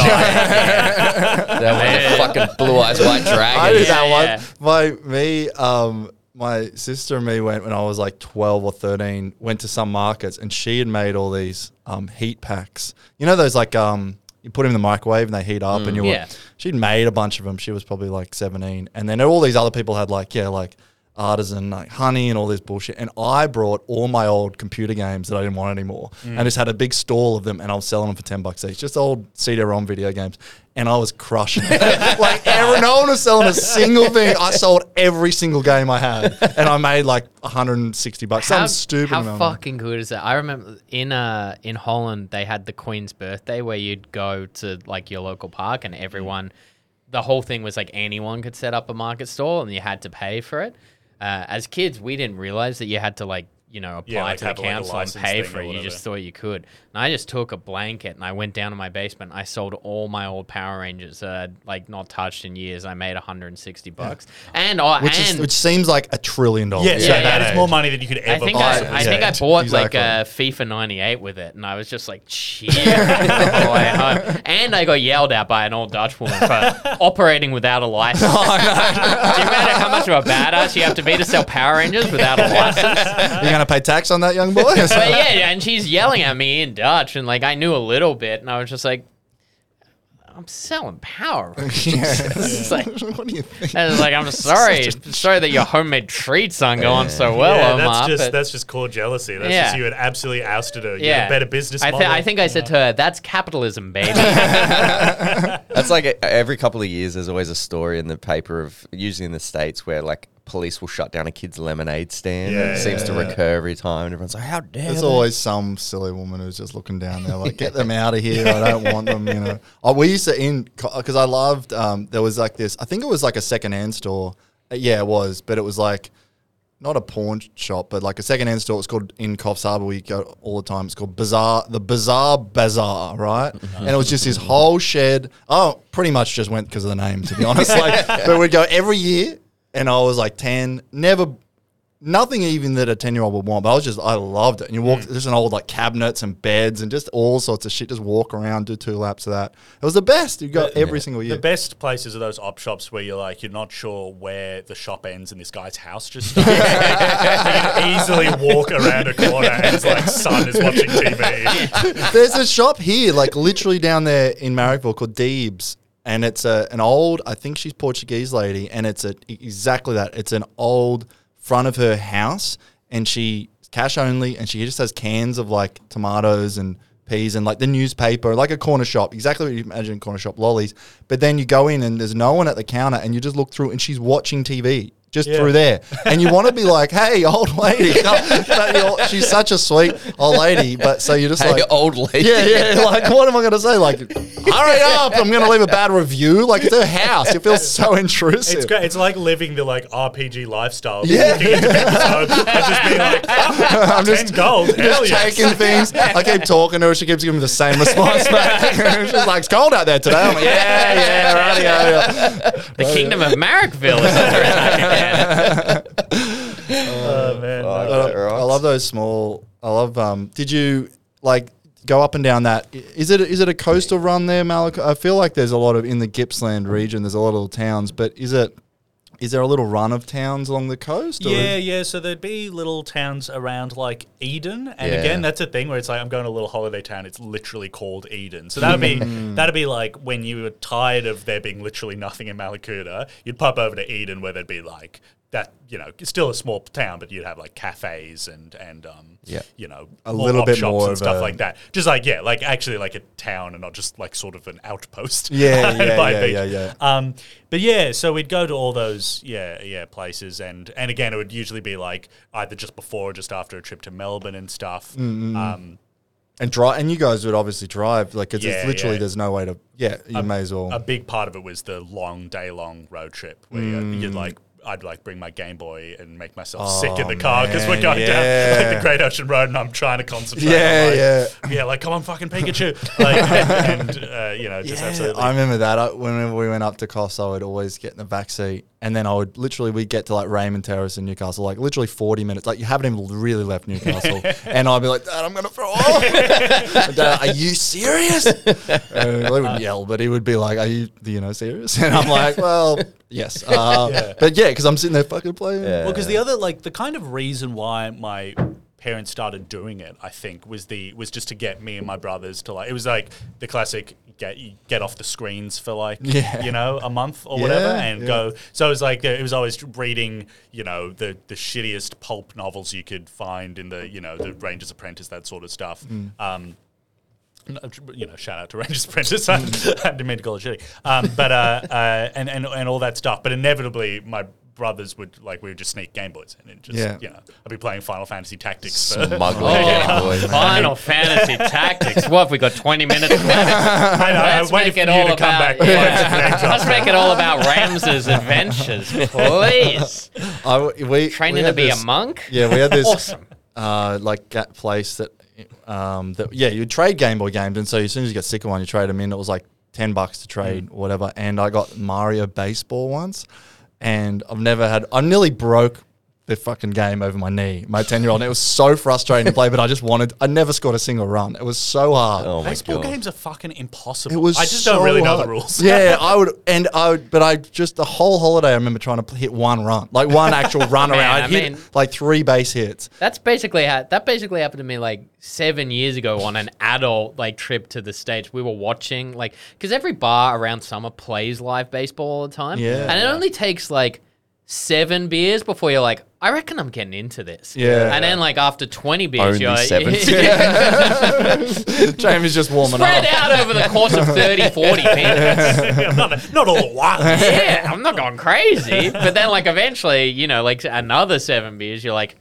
That was a fucking blue eyes white dragon. I did that yeah. one. My me, um, my sister and me went when I was like twelve or thirteen. Went to some markets and she had made all these um, heat packs. You know those like um, you put them in the microwave and they heat up, and you. Yeah. She'd made a bunch of them. She was probably like seventeen, and then all these other people had like yeah like artisan like honey and all this bullshit. And I brought all my old computer games that I didn't want anymore, and just had a big stall of them, and I was selling them for ten bucks each, just old CD-ROM video games. And I was crushing it. like every, no one was selling a single thing. I sold every single game I had, and I made like 160 bucks. Some stupid How amount. fucking good is that? I remember in uh in Holland they had the Queen's birthday where you'd go to like your local park and everyone, the whole thing was like anyone could set up a market stall and you had to pay for it. Uh, as kids, we didn't realize that you had to like you know apply Yeah, like to the have, like, council and pay for it. You just thought you could. And I just took a blanket and I went down to my basement. I sold all my old Power Rangers, uh, like not touched in years. I made 160 bucks, and I which and is which seems like a trillion dollars. yes, Yeah, yeah, yeah, that is more money than you could I ever think possibly I, I think I bought Exactly. like a FIFA 98 with it, and I was just like cheering the way home. And I got yelled at by an old Dutch woman for operating without a license. Do you matter how much of a badass you have to be to sell Power Rangers without a license? You're gonna pay tax on that, young boy. But yeah, and she's yelling at me in Dutch, and like I knew a little bit, and I was just like, I'm selling Power Rangers. It's like, what do you think? I was like, I'm sorry, sorry that your homemade treats aren't going so well, yeah, Omar. that's just but- that's just core jealousy. That's Yeah. just you had absolutely ousted her. You yeah, had a better business I, model. I think I said to her, "That's capitalism, baby." That's like a, every couple of years, there's always a story in the paper of usually in the states where like police will shut down a kid's lemonade stand. Yeah, it seems to yeah. recur every time, and everyone's like, "How dare!" There's they?" always some silly woman who's just looking down there, like, get them out of here. I don't want them, you know. Oh, we used to in because I loved. Um, there was like this. I think it was like a secondhand store. Uh, yeah, it was, but it was like not a pawn shop, but like a secondhand store. It's called in Coffs Harbour. We go all the time. It's called Bazaar, the Bazaar Bazaar, right? And it was just this whole shed. Oh, pretty much just went because of the name, to be honest. Like, but we'd go every year, and I was like ten. Never nothing even that a 10 year old would want, but I was just, I loved it. And you walk, Mm. just an old like cabinets and beds and just all sorts of shit. Just walk around, do two laps of that. It was the best. You got every single year. The best places are those op shops where you're like, you're not sure where the shop ends and this guy's house just you can easily walk around a corner and it's like son is watching TV. There's a shop here, like literally down there in Marrickville called Deebs. And it's a, an old, I think she's Portuguese lady, and it's a exactly that. It's an old front of her house, and she cash only, and she just has cans of like tomatoes and peas and like the newspaper, like a corner shop, exactly what you imagine corner shop, lollies. But then you go in and there's no one at the counter, and you just look through, and she's watching TV just Yeah. through there, and you want to be like, "Hey, old lady," But you're- she's such a sweet old lady, but so you're just Hey, like, old lady. yeah, yeah. Like, what am I going to say? Like, hurry up! I'm going to leave a bad review. Like, it's her house. It feels so intrusive. It's great. It's like living the like RPG lifestyle. Yeah. Walking into people's home just being like, oh, I'm 10 gold. Hell just yes. taking things. I keep talking to her. She keeps giving me the same response back. She's like, "It's cold out there today." I'm like, "Yeah, yeah, right, yeah." The kingdom of Marrickville is under attack again. Oh, man. no. Uh, I love those small. I love. Um, did you like go up and down that? Is it is it a coastal run there, Malak? I feel like there's a lot of in the Gippsland region. There's a lot of little towns, but is it? Is there a little run of towns along the coast? Yeah, yeah. So there'd be little towns around like Eden, and Yeah. again, that's a thing where it's like I'm going to a little holiday town. It's literally called Eden. So that'd be hmm. that'd be like when you were tired of there being literally nothing in Mallacoota, you'd pop over to Eden where there'd be like that. You know, it's still a small town, but you'd have like cafes and and um, Yeah. you know, A little bit shops more and of stuff a- like that. Just like yeah, like actually like a town and not just like sort of an outpost. Yeah, yeah, yeah, yeah, yeah. Um, but yeah, so we'd go to all those yeah yeah places, and and again, it would usually be like either just before or just after a trip to Melbourne and stuff. Mm-hmm. Um, And drive, and you guys would obviously drive, like 'cause Yeah, it's literally yeah. there's no way to. Yeah, you may as well. a big part of it was the long day long road trip where Mm. you'd like. I'd like bring my Game Boy and make myself sick in the car because we're Oh, going yeah. down like the Great Ocean Road and I'm trying to concentrate. Yeah, like, yeah. yeah. Like, come on, fucking Pikachu! Like, and uh, you know, just Yeah, absolutely. I remember that. I, whenever we went up to Costa, I would always get in the back seat, and then I would literally we'd get to like Raymond Terrace in Newcastle, like literally forty minutes. Like you haven't even really left Newcastle, and I'd be like, "Dad, I'm gonna throw up." Dad, are you serious? And he would yell, but he would be like, "Are you, you know, serious?" And I'm like, "Well, yes." Uh, But yeah, because I'm sitting there fucking playing. Yeah. Well, because the other like the kind of reason why my parents started doing it, I think, was the was just to get me and my brothers to like. It was like the classic get you get off the screens for like Yeah. you know a month or whatever and yeah. go. So it was like it was always reading you know the the shittiest pulp novels you could find in the you know the Ranger's Apprentice that sort of stuff. Mm. Um, you know, shout out to Rangers Apprentice. I didn't mean to call it shitty. Um, but uh, uh, and, and and all that stuff. But inevitably, my brothers would like we would just sneak Game Boys and it just Yeah. you know I'd be playing Final Fantasy Tactics. for- Smuggling Oh, Game Boy. Final Fantasy Tactics. What have we got? Twenty minutes left. I know. I Let's waited make for it you all to come about. back. before I took the names off. Let's make it all about Ramses' adventures, please. I w we Training we to had be this- a monk. Yeah, we had this Awesome. uh, like that place that um, that yeah, you trade Game Boy games, and so as soon as you get sick of one, you trade them in. It was like ten bucks to trade or whatever. And I got Mario Baseball once, and I've never had. I nearly broke the fucking game over my knee. My ten year old. And It was so frustrating to play, but I just wanted. I never scored a single run. It was so hard. Oh my Baseball god. games are fucking impossible. It was. I just so don't really know hard. the rules. Yeah, I would, and I would, but I just the whole holiday. I remember trying to pl- hit one run, like one actual run Man, around. I I'd hit mean- like three base hits. That's basically how that basically happened to me like seven years ago on an adult like trip to the states. We were watching like because every bar around summer plays live baseball all the time. Yeah. and it only takes like seven beers before you're like, I reckon I'm getting into this. Yeah. and then like after twenty beers, Only you're like, seven. Jamie's just warming spread up. out over the course of 30, 40 minutes. not, not all at once. yeah, I'm not going crazy. But then, like, eventually, you know, like another seven beers, you're like,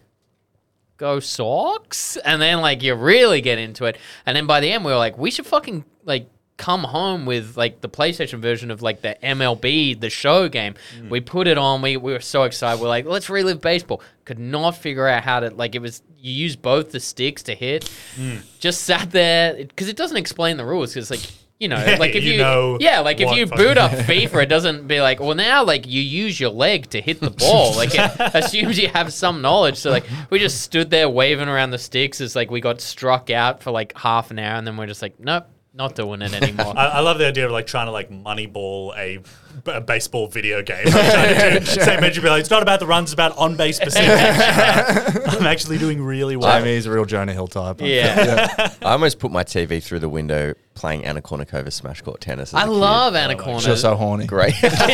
go socks? And then, like, you really get into it. And then by the end, we were like, we should fucking, like, come home with, like, the PlayStation version of, like, the MLB, the show game. Mm. We put it on. We, we were so excited. We're like, let's relive baseball. Could not figure out how to, like, it was, you use both the sticks to hit. Mm. Just sat there, because it doesn't explain the rules. Because, like, You know, Yeah, like if you you, know yeah, like if you boot up FIFA, it doesn't be like, well, now like you use your leg to hit the ball. Like it assumes you have some knowledge. So like we just stood there waving around the sticks as like we got struck out for like half an hour, and then we're just like, nope, not doing it anymore. I, I love the idea of like trying to like moneyball a, a baseball video game. Like, trying to do, same mention, be like, it's not about the runs, it's about on base percentage. Uh, I'm actually doing really well. Jamie's a real Jonah Hill type. yeah. I almost put my TV through the window playing Anna Kournikova smash court tennis. as I a kid. love Anna Corner. Just so horny. Great. You're like,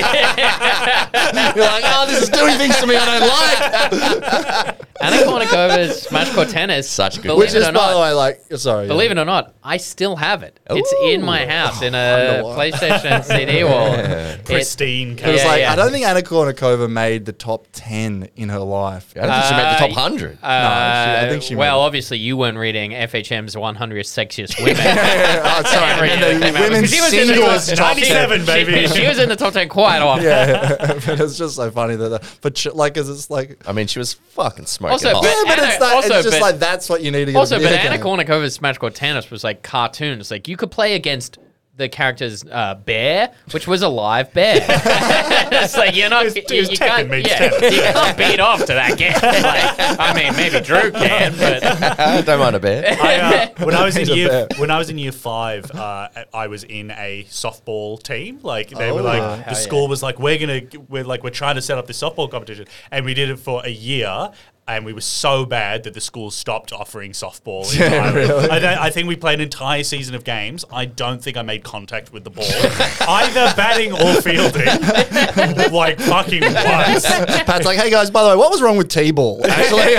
oh, this is doing things to me I don't like. Anna Kournikova's Smash Court Tennis. Such a good Believe Which it is, or by the way, like, sorry. believe it or not, I still have it. It's in my house in a. PlayStation CD wall. It- Pristine. It was Yeah, like, yeah. I don't think Anna Kournikova made the top 10 in her life. I don't think she made the top Uh, hundred. Uh, I think she well, made it. obviously, you weren't reading FHM's 100 Sexiest Women. oh, sorry. Every year the they came out, women's she was in the singles top- top 10. baby. She, she was in the top 10 quite often. Yeah, but it's just so funny that, that but sh- like, cause it's like, I mean, she was fucking smoking Also, but- yeah, but Anna- it's that, also, it's just but- like that's what you need to get. Also, a but video Anna game. Kournikova's Smash Court Tennis was like cartoons. Like, you could play against the character's uh, bear, which was a live bear. it's like you're not, you, you can't, meets yeah, you can't beat off to that game. Like, I mean, maybe Drew can, but I don't mind a bit. I, uh, when I was in He's a year bear. when I was in year five, uh, I was in a softball team. Like they were Oh. like Hell the school was like we're gonna we're like we're trying to set up this softball competition, and we did it for a year. And we were so bad that the school stopped offering softball. entirely. I, I think we played an entire season of games. I don't think I made contact with the ball, either batting or fielding. like fucking once. Pat's like, hey guys, by the way, what was wrong with T-ball? Actually,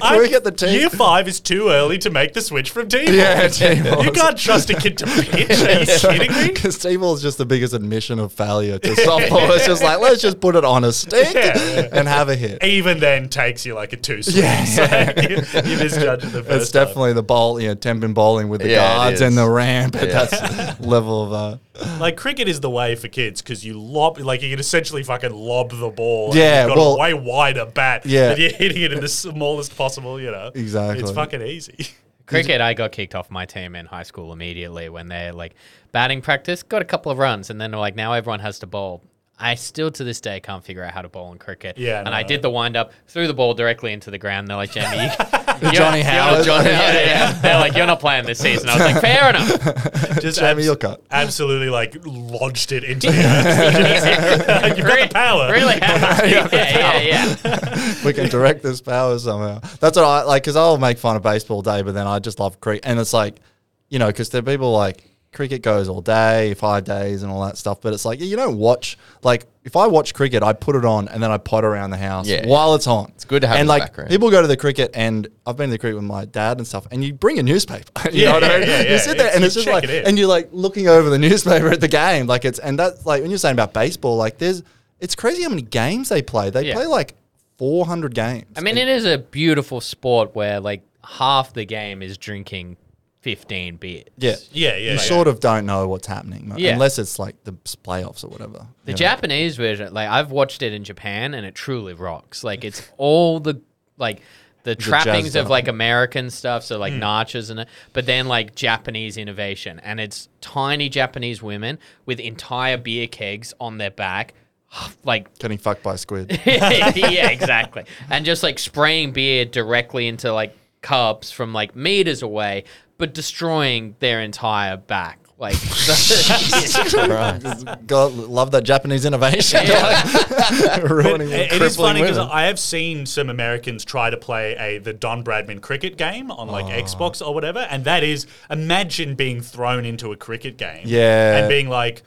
can we get the T? Year five is too early to make the switch from T-ball. Yeah, T-ball. You can't trust a kid to pitch. Are you kidding me? Because T-ball is just the biggest admission of failure to softball. It's just like let's just put it on a stick Yeah. and have a hit. Even then, takes you like a two swing. Yeah. So you, you misjudge it the first It's definitely the bowl, you know, temping bowling with the Yeah, guards and the ramp. At Yeah. that level of uh. Like cricket is the way for kids because you lob, like you can essentially fucking lob the ball. Yeah, and you've got well- a way wider bat. Yeah. and you're hitting it in the smallest possible. You know, Exactly. It's fucking easy. cricket, I got kicked off my team in high school immediately when they're like batting practice, got a couple of runs, and then they're like, now everyone has to bowl. I still to this day can't figure out how to bowl in cricket. Yeah, and no. I did the wind up, threw the ball directly into the ground. They're like, Jamie, you, you're- Johnny you're- Howard. Johnny Howard, yeah, yeah. They're like, you're not playing this season. I was like, fair enough. Just Jamie, you'll cut. absolutely like lodged it into the earth. You've got the power. Really? yeah, yeah, yeah. we can direct this power somehow. That's what I like because I'll make fun of baseball day, but then I just love cricket, and it's like, you know, because there are people like cricket goes all day, five days, and all that stuff. But it's like you don't watch like if I watch cricket, I put it on and then I pot around the house Yeah. while it's on. It's good to have And in the like background. people go to the cricket, and I've been to the cricket with my dad and stuff, and you bring a newspaper. you Yeah, know what I mean? yeah, yeah. You sit there It's- and it's just like, it and you're like looking over the newspaper at the game, like it's and that's like when you're saying about baseball, like there's it's crazy how many games they play. They Yeah. play like 400 games. I mean, it is a beautiful sport where like half the game is drinking 15 beers. Yeah. Yeah, yeah, You yeah. sort of don't know what's happening Yeah. unless it's like the playoffs or whatever. The you know? Japanese version, like I've watched it in Japan, and it truly rocks. Like it's all the like the trappings of like American stuff, so like hmm. nachos and it, but then like Japanese innovation, and it's tiny Japanese women with entire beer kegs on their back, like Getting fucked by a squid. yeah, exactly. And just like spraying beer directly into like cups from like meters away, but destroying their entire back. Like, God, love that Japanese innovation. Ruining It- it is crippling funny because women. I have seen some Americans try to play a the Don Bradman cricket game on like oh. Xbox or whatever, and that is imagine being thrown into a cricket game, Yeah. and being like.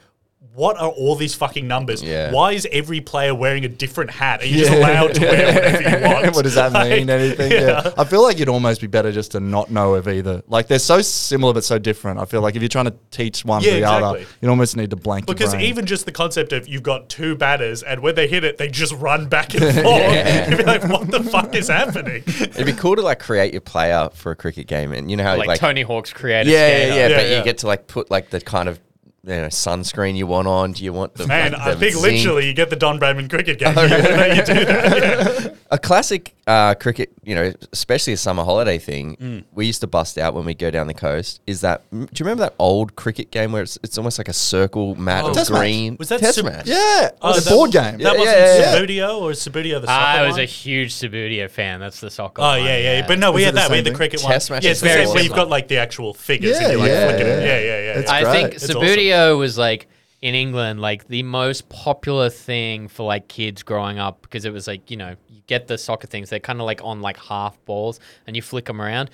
What are all these fucking numbers? Yeah. Why is every player wearing a different hat? Are you just allowed to wear whatever you want? what does that mean? Anything? Yeah. I feel like it'd almost be better just to not know of either. Like they're so similar but so different. I feel like if you're trying to teach one Yeah, to the other, exactly. you almost need to blank your Because brain. even just the concept of you've got two batters, and when they hit it, they just run back and forth. You'd be like, "What the fuck is happening?" It'd be cool to like create your player for a cricket game, and you know how like, like, Tony Hawk's creator. yeah, yeah, yeah, Yeah, but yeah. you get to like put like the kind of you know sunscreen you want on. Do you want the Man, I think literally you get the Don Bradman cricket game. Oh, know, you do that, yeah. a classic uh, cricket, you know, especially a summer holiday thing, Mm. we used to bust out when we go down the coast. Is that? Do you remember that old cricket game where it's, it's almost like a circle mat Oh. of Test match. green? Was that test Sub- match? Yeah, Oh, the that- board game. That Yeah, wasn't yeah, yeah. Subbuteo or Subbuteo the soccer I was one? a huge Subbuteo fan. That's the soccer. Oh one, yeah, yeah, But no, we Is had that. We had the cricket Chess one. match Yeah, it's the very same where you've got like the actual figures Yeah, and you like yeah, flick yeah. Yeah, yeah, yeah. I think It's awesome. Subbuteo was like in England, like the most popular thing for like kids growing up because it was like you know you get the soccer things. They're kind of like on like half balls and you flick them around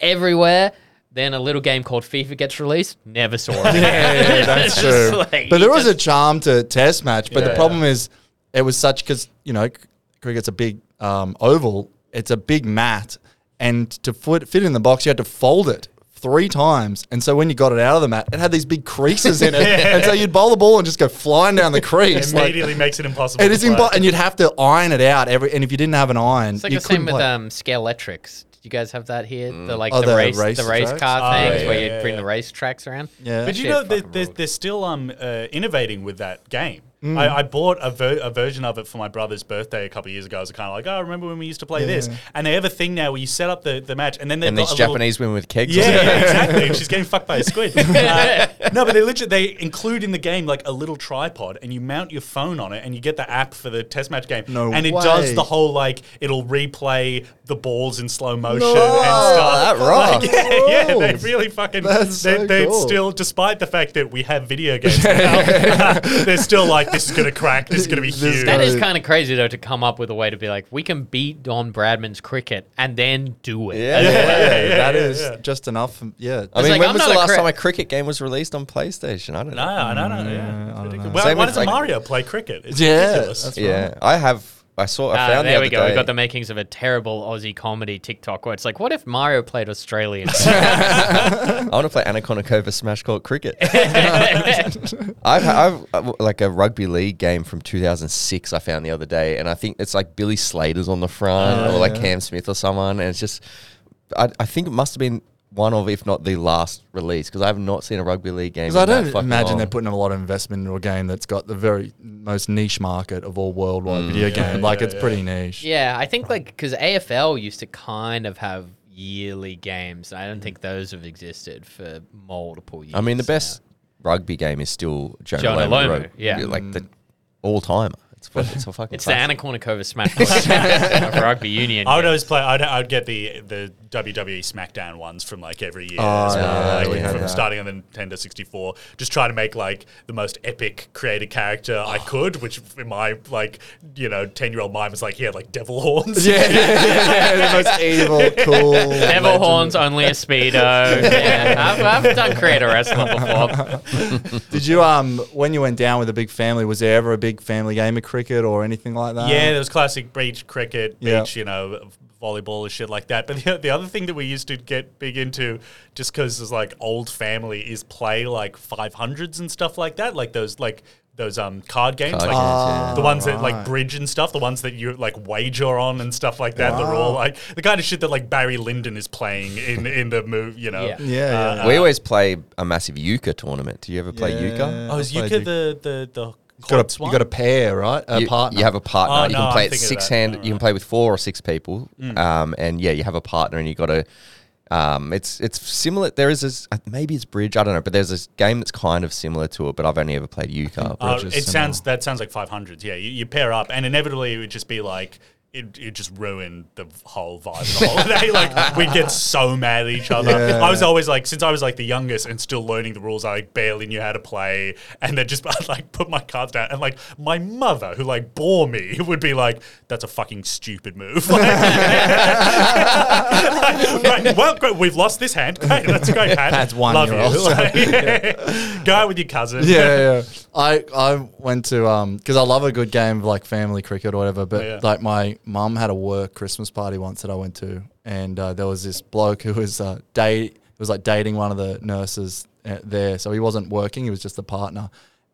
everywhere. Then a little game called FIFA gets released. Never saw it. Yeah, that's It's just true. like, but there you was a charm to test match. But Yeah. the problem is, it was such because you know c- cricket's a big um, oval. It's a big mat, and to fit, fit in the box, you had to fold it three times. And so when you got it out of the mat, it had these big creases in it, and so you'd bowl the ball and just go flying down the crease. like- Immediately makes it impossible. it to impo- and you'd have to iron it out every. And if you didn't have an iron, It's like you the same couldn't with play. um, Scalextric. Did you guys have that here? The like Oh, the, the race, race the race tracks? car Oh, things yeah, where yeah, you bring yeah. the race tracks around. yeah. But you know, they, fucking they're, they're still um, uh, innovating with that game. Mm. I, I bought a, ver- a version of it for my brother's birthday a couple of years ago. I was kind of like, oh, I remember when we used to play this. And they have a thing now where you set up the, the match and then they've And got these a little- Japanese women with kegs. Yeah, yeah, exactly. She's getting fucked by a squid. Uh, no, but they literally they include in the game like a little tripod, and you mount your phone on it, and you get the app for the test match game. No and it way. does the whole like it'll replay the balls in slow motion No. and stuff. That rocks. Like, yeah, yeah, they Rules. really fucking. That's they, so they cool. still, despite the fact that we have video games now, they're still like, this is gonna crack. This is gonna be This huge. That is kind of crazy though to come up with a way to be like, we can beat Don Bradman's cricket and then do it. Yeah. yeah, Yeah, that yeah, is yeah. just enough. Yeah. I mean, like, when I'm was the last cri- time a cricket game was released on PlayStation? I don't know. No, I don't know. Yeah, I don't know. Why, Same why doesn't like- Mario play cricket? It's Yeah, ridiculous. that's Yeah, I have. I saw. I Ah, found the there we other go. We day- got the makings of a terrible Aussie comedy TikTok where it's like, what if Mario played Australian? I want to play Anna Kournikova Smash Court Cricket. I've, I've uh, like a rugby league game from 2006 I found the other day, and I think it's like Billy Slater's on the front, Oh, or like yeah. Cam Smith or someone, and it's just, I, I think it must have been one of, if not the last release, because I have not seen a rugby league game. Because I don't fucking imagine long. they're putting a lot of investment into a game that's got the very most niche market of all worldwide Mm. video game. Like yeah, it's yeah. pretty niche. yeah, I think like because AFL used to kind of have yearly games. I don't think those have existed for multiple years. I mean, the now. best rugby game is still Jonah, Jonah Lomu, Lomu, yeah. like the all timer. It's, it's a fucking. It's the classic. Anna Kournikova Smash Court of rugby union. I would always play. I'd, I'd get the the WWE SmackDown ones from like every year, Oh, as well, yeah, like, we had from that. starting on the Nintendo 64. Just trying to make like the most epic created character I could, which in my like you know ten year old mind was like, yeah, like devil horns. Yeah, yeah, yeah, the most evil, cool. Devil legend. horns, only a speedo. yeah, I've, I've done creator wrestling before. Did you um when you went down with a big family? Was there ever a big family game of cricket or anything like that? Yeah, there was classic beach cricket, Yeah. beach, you know, volleyball and shit like that. But the, the other thing that we used to get big into, just because it's like old family, is play like 500s and stuff like that. Like those, like those um card games, Card like games, yeah. the ones that like bridge and stuff, the ones that you like wager on and stuff like that. They're all like the kind of shit that like Barry Lyndon is playing in in the move, you know. Yeah. Yeah, yeah. Uh, We always play a massive euchre tournament. Do you ever play euchre? Yeah. Oh, is I euchre played the the the Got quads a, you one? got a pair, right? A you, partner. you have a partner. Oh, you no, can play I'm it six hand. Alright. You can play with four or six people. Mm. Um, and yeah, you have a partner, and you got to. Um, it's it's similar. There is this, uh, maybe it's bridge. I don't know, but there's this game that's kind of similar to it. But I've only ever played euchre. Uh, it similar. sounds that sounds like 500s. Yeah, you, you pair up, and inevitably it would just be like it, it just ruined the whole vibe of the holiday. like we'd get so mad at each other. Yeah. I was always like, since I was like the youngest and still learning the rules, I like barely knew how to play, and then just I'd, like put my cards down, and like my mother, who like bore me, would be like, "That's a fucking stupid move." Like, right, well, great, we've lost this hand. Great, that's great, Pat. That's one Love year you. Like, go out with your cousin. yeah, yeah. I I went to um because I love a good game of like family cricket or whatever. But yeah. like my mum had a work Christmas party once that I went to, and uh, there was this bloke who was uh, date was like dating one of the nurses uh, there. So he wasn't working; he was just a partner.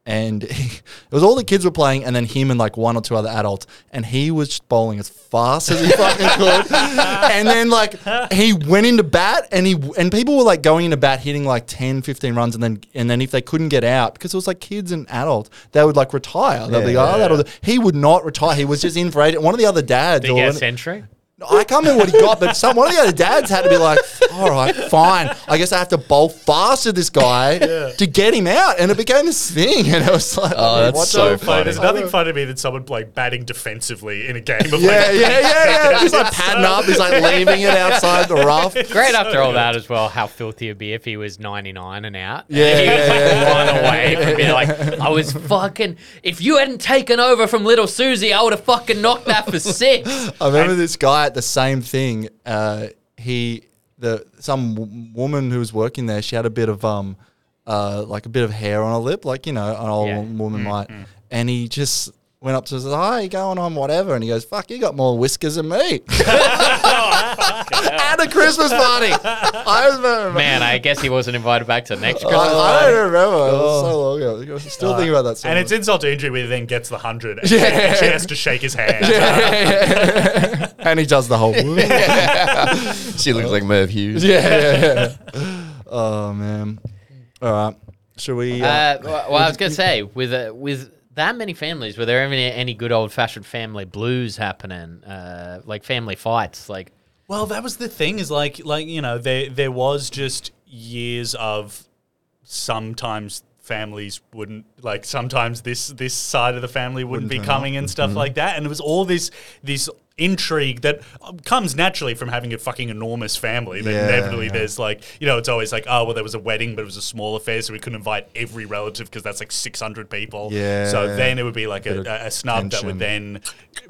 And he, it was all the kids were playing, and then him and like one or two other adults, and he was just bowling as fast as he fucking could. And then like he went into bat, and he and people were like going into bat, hitting like 10, 15 runs, and then and then if they couldn't get out because it was like kids and adults, they would like retire. They'd be Yeah. like, oh, that'll do." He would not retire. He was just in for eight. One of the other dads, Did you or get a century? I can't remember what he got, but some one of the other dads had to be like, "All right, fine. I guess I have to bowl faster this guy to get him out," and it became this thing, and it was like, Oh, that's what so the- funny. There's nothing funny to me than someone like batting defensively in a game of Yeah, like, yeah, yeah, yeah. He's like padding up. He's like leaving it outside the rough. Great after all that as well. How filthy it'd be if he was 99 and out. Yeah, And he yeah, yeah, one away from being like, I was fucking. If you hadn't taken over from little Susie, I would have fucking knocked that for six. I remember this guy at the same thing. Uh, he the some w- woman who was working there. She had a bit of um, uh, like a bit of hair on her lip, like you know, an old Yeah. woman might. And he just went up to her and said, "Hi, going on? Whatever." And he goes, "Fuck, you got more whiskers than me." at a Christmas party. I remember. Man, I guess he wasn't invited back to the next Christmas I, I party. don't remember. It was so long ago. I still thinking about that. Song. And it's insult to injury where he then gets the hundred and she has to shake his hand. and he does the whole. She looks like Merv Hughes. yeah, yeah, yeah. Oh man. All right. Should we? Uh, Uh, well, well, I was gonna say with uh, with that many families, were there any any good old fashioned family blues happening, uh, like family fights, like? Well, that was the thing is like like you know there there was just years of sometimes families wouldn't like sometimes this this side of the family wouldn't, be coming and stuff like that. And it was all this this intrigue that comes naturally from having a fucking enormous family that Yeah, inevitably yeah. there's like you know it's always like oh well there was a wedding but it was a small affair so we couldn't invite every relative because that's like 600 people Yeah. so then it would be like a, a, a snub that would then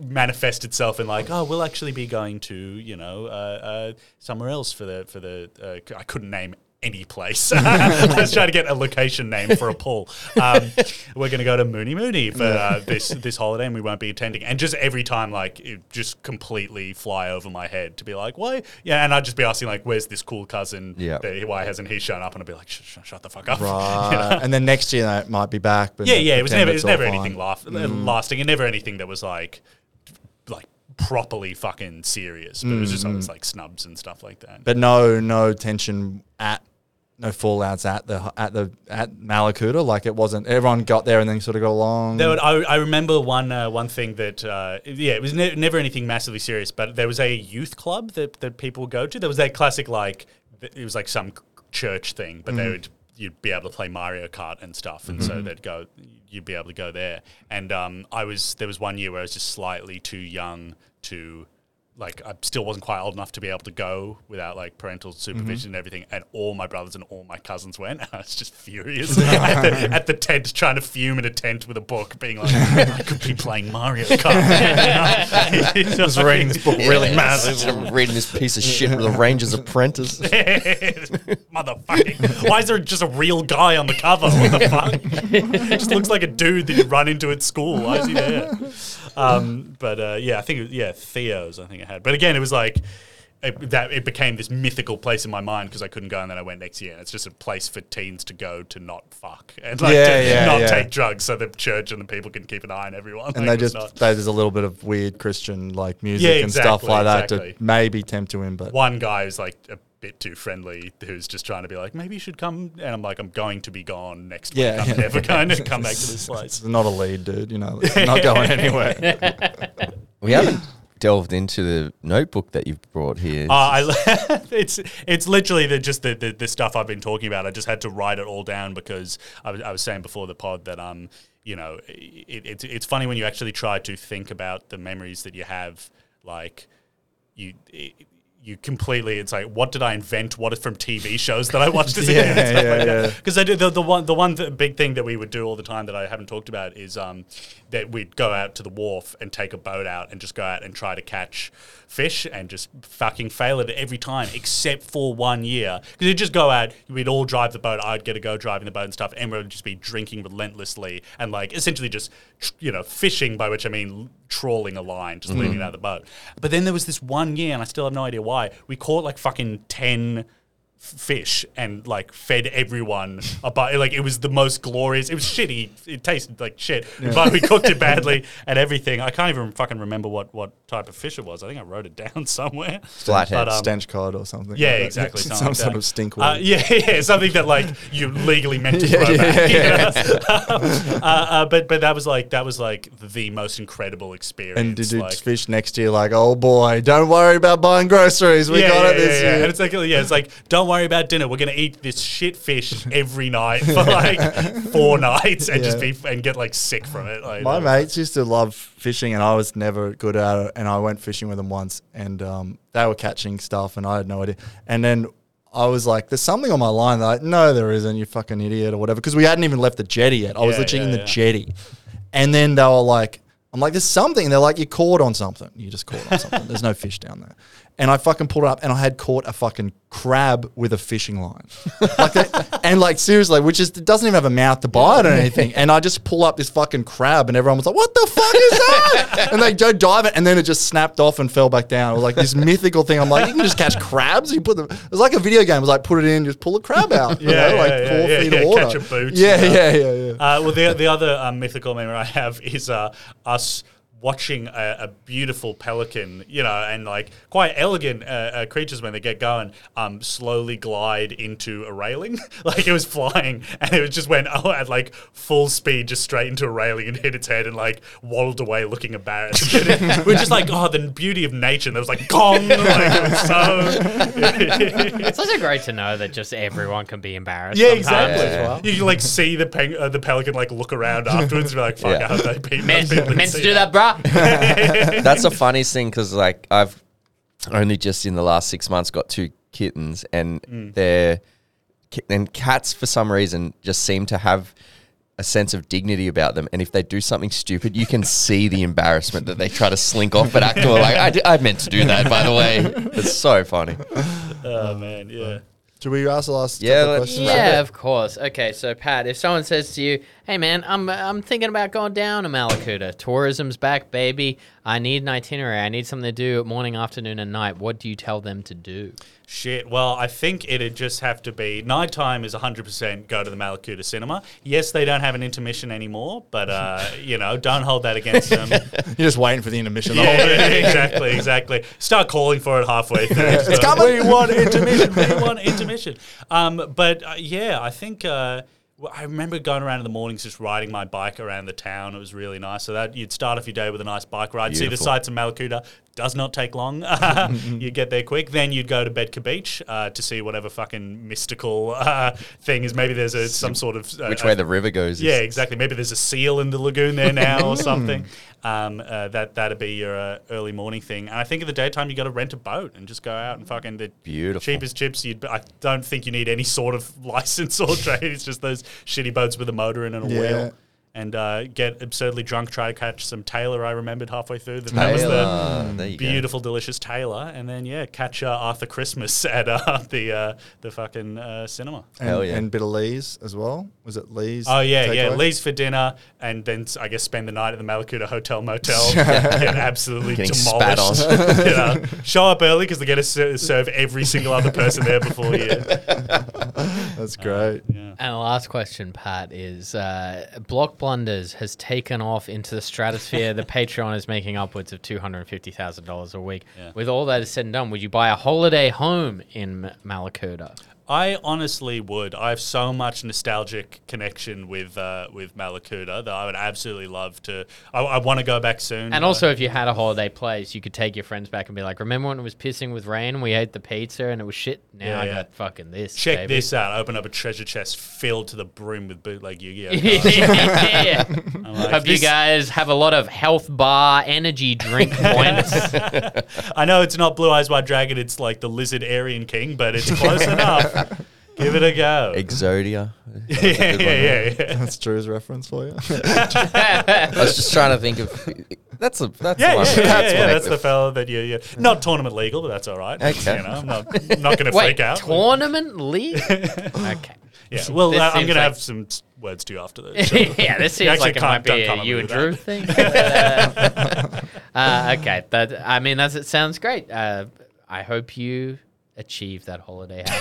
manifest itself in like, oh, we'll actually be going to you know uh, uh, somewhere else for the for the. Uh, I couldn't name any place. Let's try to get a location name for a pool. Um, we're going to go to Mooney Mooney for uh, this this holiday, and we won't be attending. And just every time, like, it just completely fly over my head to be like, why? Yeah, and I'd just be asking like, where's this cool cousin? Yeah. why hasn't he shown up? And I'd be like, sh- sh- shut the fuck up. right. You know? And then next year they might be back. But Yeah, yeah. It was never, it was never fine. anything laugh, lasting, and never anything that was like, like properly fucking serious. But it was just always like snubs and stuff like that. But no, no tension at. No fallouts at the at the at Mallacoota. Like it wasn't. Everyone got there and then sort of got along. There would, I, I remember one uh, one thing that uh, yeah it was ne- never anything massively serious, but there was a youth club that, that people would go to. There was that classic like it was like some church thing, but they would you'd be able to play Mario Kart and stuff, and so they'd go you'd be able to go there. And um, I was there was one year where I was just slightly too young to. Like I still wasn't quite old enough to be able to go without like parental mm-hmm. supervision and everything, and all my brothers and all my cousins went. I was just furious at, the, at the tent, trying to fume in a tent with a book, being like, "I could be playing Mario Kart." Just reading this book really mad. I'm reading this piece of shit with a Ranger's Apprentice. Motherfucking! Why is there just a real guy on the cover? What the fuck? it just looks like a dude that you run into at school. Why is he there? Um, but uh, yeah, I think it, yeah, Theo's. I think I had. But again, it was like. It, that it became this mythical place in my mind because I couldn't go and then I went next year. And it's just a place for teens to go to not fuck and like Yeah, to yeah, not yeah. take drugs, so the church and the people can keep an eye on everyone. and Like, they just not- there's a little bit of weird Christian like music and stuff exactly, like that exactly. to maybe tempt you in. But one guy is like a bit too friendly who's just trying to be like, maybe you should come. And I'm like, I'm going to be gone next Yeah, week. I'm yeah. never going to come back to this place. it's not a lead, dude. You know, it's not going anywhere. We haven't delved into the notebook that you've brought here. Uh, I, it's it's literally the, just the, the, the stuff I've been talking about. I just had to write it all down because I was, I was saying before the pod that um you know it, it's it's funny when you actually try to think about the memories that you have like you. It, you completely, it's like, what did I invent? What is from TV shows that I watched as a kid? Yeah, yeah, yeah. Because I do the, the one the one th- big thing that we would do all the time that I haven't talked about is um, that we'd go out to the wharf and take a boat out and just go out and try to catch fish and just fucking fail at it every time except for one year because you'd just go out we'd all drive the boat I'd get to go driving the boat and stuff and we'd just be drinking relentlessly and like essentially just you know fishing by which I mean trawling a line just leaving it out of the boat but then there was this one year and I still have no idea why we caught like fucking 10 fish and like fed everyone about like it was the most glorious it was shitty it tasted like shit but we cooked it badly and everything i can't even fucking remember what what type of fish it was i think i wrote it down somewhere Flathead. Um, stench cod or something. yeah, like exactly. Some like sort of stink Uh, yeah, yeah, something that like you legally meant to throw back. you know? uh, uh, but but that was like that was like the most incredible experience. and did you like, fish next year like, oh boy, don't worry about buying groceries. We yeah, got yeah, it this yeah, yeah. year. And it's like yeah, it's like don't worry about dinner. We're gonna eat this shit fish every night for like four nights and just be and get like sick from it. Like, My mates used to love fishing, and I was never good at it. And I went fishing with them once, and um, they were catching stuff, and I had no idea. And then I was like, "There's something on my line." They're like, "No, there isn't. You fucking idiot," or whatever. Because we hadn't even left the jetty yet. I was literally yeah, in the yeah. jetty, and then they were like, "I'm like, there's something." They're like, "You caught on something. You just caught on something. There's no fish down there." And I fucking pulled it up, and I had caught a fucking crab with a fishing line, like that, and like seriously, which is it doesn't even have a mouth to bite or anything. And I just pull up this fucking crab, and everyone was like, "What the fuck is that?" and they go dive it, and then it just snapped off and fell back down. It was like this mythical thing. I'm like, you can just catch crabs. You put them. It was like a video game. It was like put it in, just pull a crab out. you Yeah, know, yeah, like yeah, four yeah, feet yeah, of water. catch a boot, Yeah, yeah, yeah, yeah. Uh, well, the the other um, mythical memory I have is uh, us watching a, a beautiful pelican, you know, and like quite elegant uh, uh, creatures when they get going, um, slowly glide into a railing, like it was flying, and it was just went oh, at like full speed, just straight into a railing and hit its head and like waddled away, looking embarrassed. We're just like, oh, the beauty of nature. And there was like gong, like it was so. It's also great to know that just everyone can be embarrassed. Yeah, sometimes exactly. As well. You can like see the peng- uh, the pelican like look around afterwards and be like, "Fuck, Yeah. I hope they pe- Meant, those people meant to do that, bruh. That's the funniest thing because like I've only just in the last six months got two kittens and Mm. they're and cats for some reason just seem to have a sense of dignity about them and if they do something stupid you can see the embarrassment that they try to slink off but act like I, di- I meant to do that by the way it's so funny Oh man, yeah. Should we ask the last Yeah, couple of let's- questions? Yeah, of course. Okay, so Pat, if someone says to you, "Hey man, I'm I'm thinking about going down to Mallacoota. Tourism's back, baby. I need an itinerary. I need something to do morning, afternoon, and night." What do you tell them to do? Shit. Well, I think it'd just have to be nighttime is 100% go to the Mallacoota cinema. Yes, they don't have an intermission anymore, but uh, you know, don't hold that against them. You're just waiting for the intermission. yeah, yeah, exactly, exactly. Start calling for it halfway through. it's coming. We want intermission. We want intermission. Um, but uh, yeah, I think. Uh, I remember going around in the mornings, just riding my bike around the town. It was really nice. So that you'd start off your day with a nice bike ride, see the sights of Mallacoota. Does not take long. you get there quick. Then you'd go to Betka Beach uh, to see whatever fucking mystical uh, thing is. Maybe there's a, some sort of uh, which way the river goes is- yeah, exactly. Maybe there's a seal in the lagoon there now or something. Um, uh, that that'd be your uh, early morning thing. And I think in the daytime you got to rent a boat and just go out and fucking the Beautiful. cheapest chips. You'd, I don't think you need any sort of license or trade. It's just those shitty boats with a motor in and a Yeah. wheel. And uh, get absurdly drunk, try to catch some tailor. I remembered halfway through that that was the tailor, there you go. beautiful, delicious tailor. And then yeah, catch uh, Arthur Christmas at uh, the uh, the fucking uh, cinema. And, Hell yeah. and bit of Lee's as well. Was it Lee's? Oh yeah, yeah. takeaway? Leaves for dinner, and then I guess spend the night at the Mallacoota Hotel Motel. get absolutely Getting spat demolished. you know, show up early because they get to ser- serve every single other person there before you. That's great. Yeah. And the last question, Pat, is uh, Block Blunders has taken off into the stratosphere. the Patreon is making upwards of two hundred and fifty thousand dollars a week. Yeah. With all that is said and done, would you buy a holiday home in M- Mallacoota? I honestly would. I have so much nostalgic connection with uh, with Mallacoota that I would absolutely love to. I, I want to go back soon. And also, if you had a holiday place, you could take your friends back and be like, "Remember when it was pissing with rain? We ate the pizza and it was shit. Now Yeah, I yeah. got fucking this. check baby." this out. Open up a treasure chest filled to the brim with bootleg Yu-Gi-Oh. yeah. Like, Hope you guys have a lot of health bar energy drink points. I know it's not Blue Eyes White Dragon. It's like the Lizard Aryan King, but it's close enough. Give it a go. Exodia yeah, yeah, yeah, yeah. That's Drew's reference for you. I was just trying to think of that's a that's Yeah, the one yeah, yeah, yeah, that's yeah, That's the fella that you, you not tournament legal, but that's all right. Okay. You know, I'm not, not going to Wait, freak out. tournament league? okay. yeah, well, This uh, I'm seems going to like- have some s- words to you after this. Sure. yeah, this seems actually like it might can't- be don't a come you and me Drew with thing. But, uh, uh, okay, that I mean, that's it sounds great. Uh, I hope you achieve that holiday.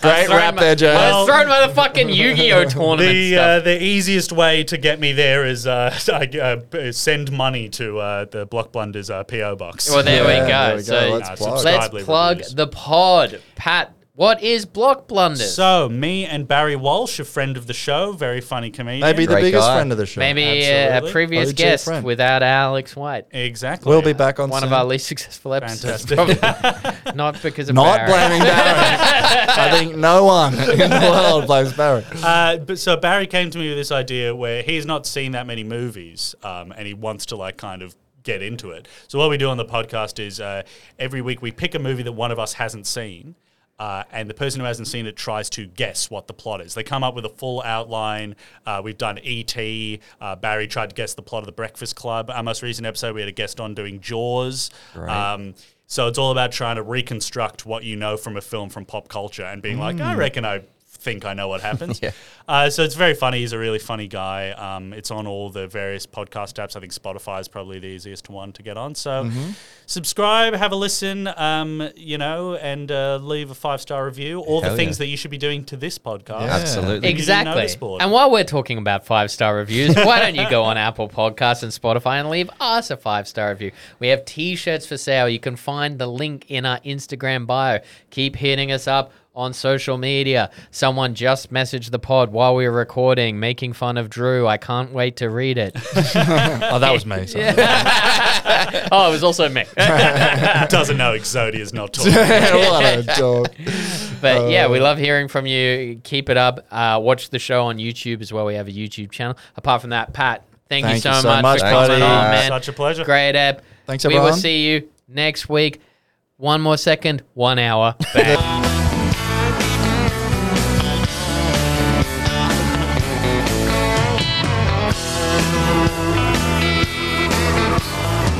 Great Thrown rap my- there, I Joe. was thrown by the fucking Yu-Gi-Oh tournament The uh, the easiest way to get me there is uh, I, uh, send money to uh, the Block Blunders uh, PO box. well, there we go. there we go. So Let's Uh, plug. let's plug the pod. Pat, what is Block Blunders? So me and Barry Walsh, a friend of the show, very funny comedian. Maybe the Great biggest guy. friend of the show. Maybe uh, a Absolutely. previous OG guest friend. without Alex White. exactly. We'll be back on One of our least successful episodes. Fantastic. probably. Not because of Not Barry. blaming Barry. I think no one in the world blames Barry. Uh, but so Barry came to me with this idea where he's not seen that many movies, um, and he wants to like kind of get into it. So what we do on the podcast is uh, every week we pick a movie that one of us hasn't seen. Uh, and the person who hasn't seen it tries to guess what the plot is. They come up with a full outline. Uh, we've done E.T. Uh, Barry tried to guess the plot of The Breakfast Club. Our most recent episode, we had a guest on doing Jaws. Um, so it's all about trying to reconstruct what you know from a film from pop culture and being like, I reckon I think I know what happens. Yeah. uh, so it's very funny. He's a really funny guy. Um, it's on all the various podcast apps. I think Spotify is probably the easiest one to get on. So Mm-hmm. subscribe, have a listen, um, you know, and uh, leave a five star review. All the things yeah. that you should be doing to this podcast. Yeah. Absolutely. Exactly. And while we're talking about five star reviews, why don't you go on Apple Podcasts and Spotify and leave us a five star review? We have t shirts for sale. You can find the link in our Instagram bio. Keep hitting us up on social media. Someone just messaged the pod while we were recording, making fun of Drew. I can't wait to read it. Oh, that was me. sorry. oh, it was also me. doesn't know Exodia's not talking. what a dog. But yeah, we love hearing from you. Keep it up. Uh, watch the show on YouTube as well. We have a YouTube channel. Apart from that, Pat, thank, you so, you so much, much, for coming buddy. on, man. Such a pleasure. Great app. Thanks, everyone. We will see you next week. One more second, one hour. Bang.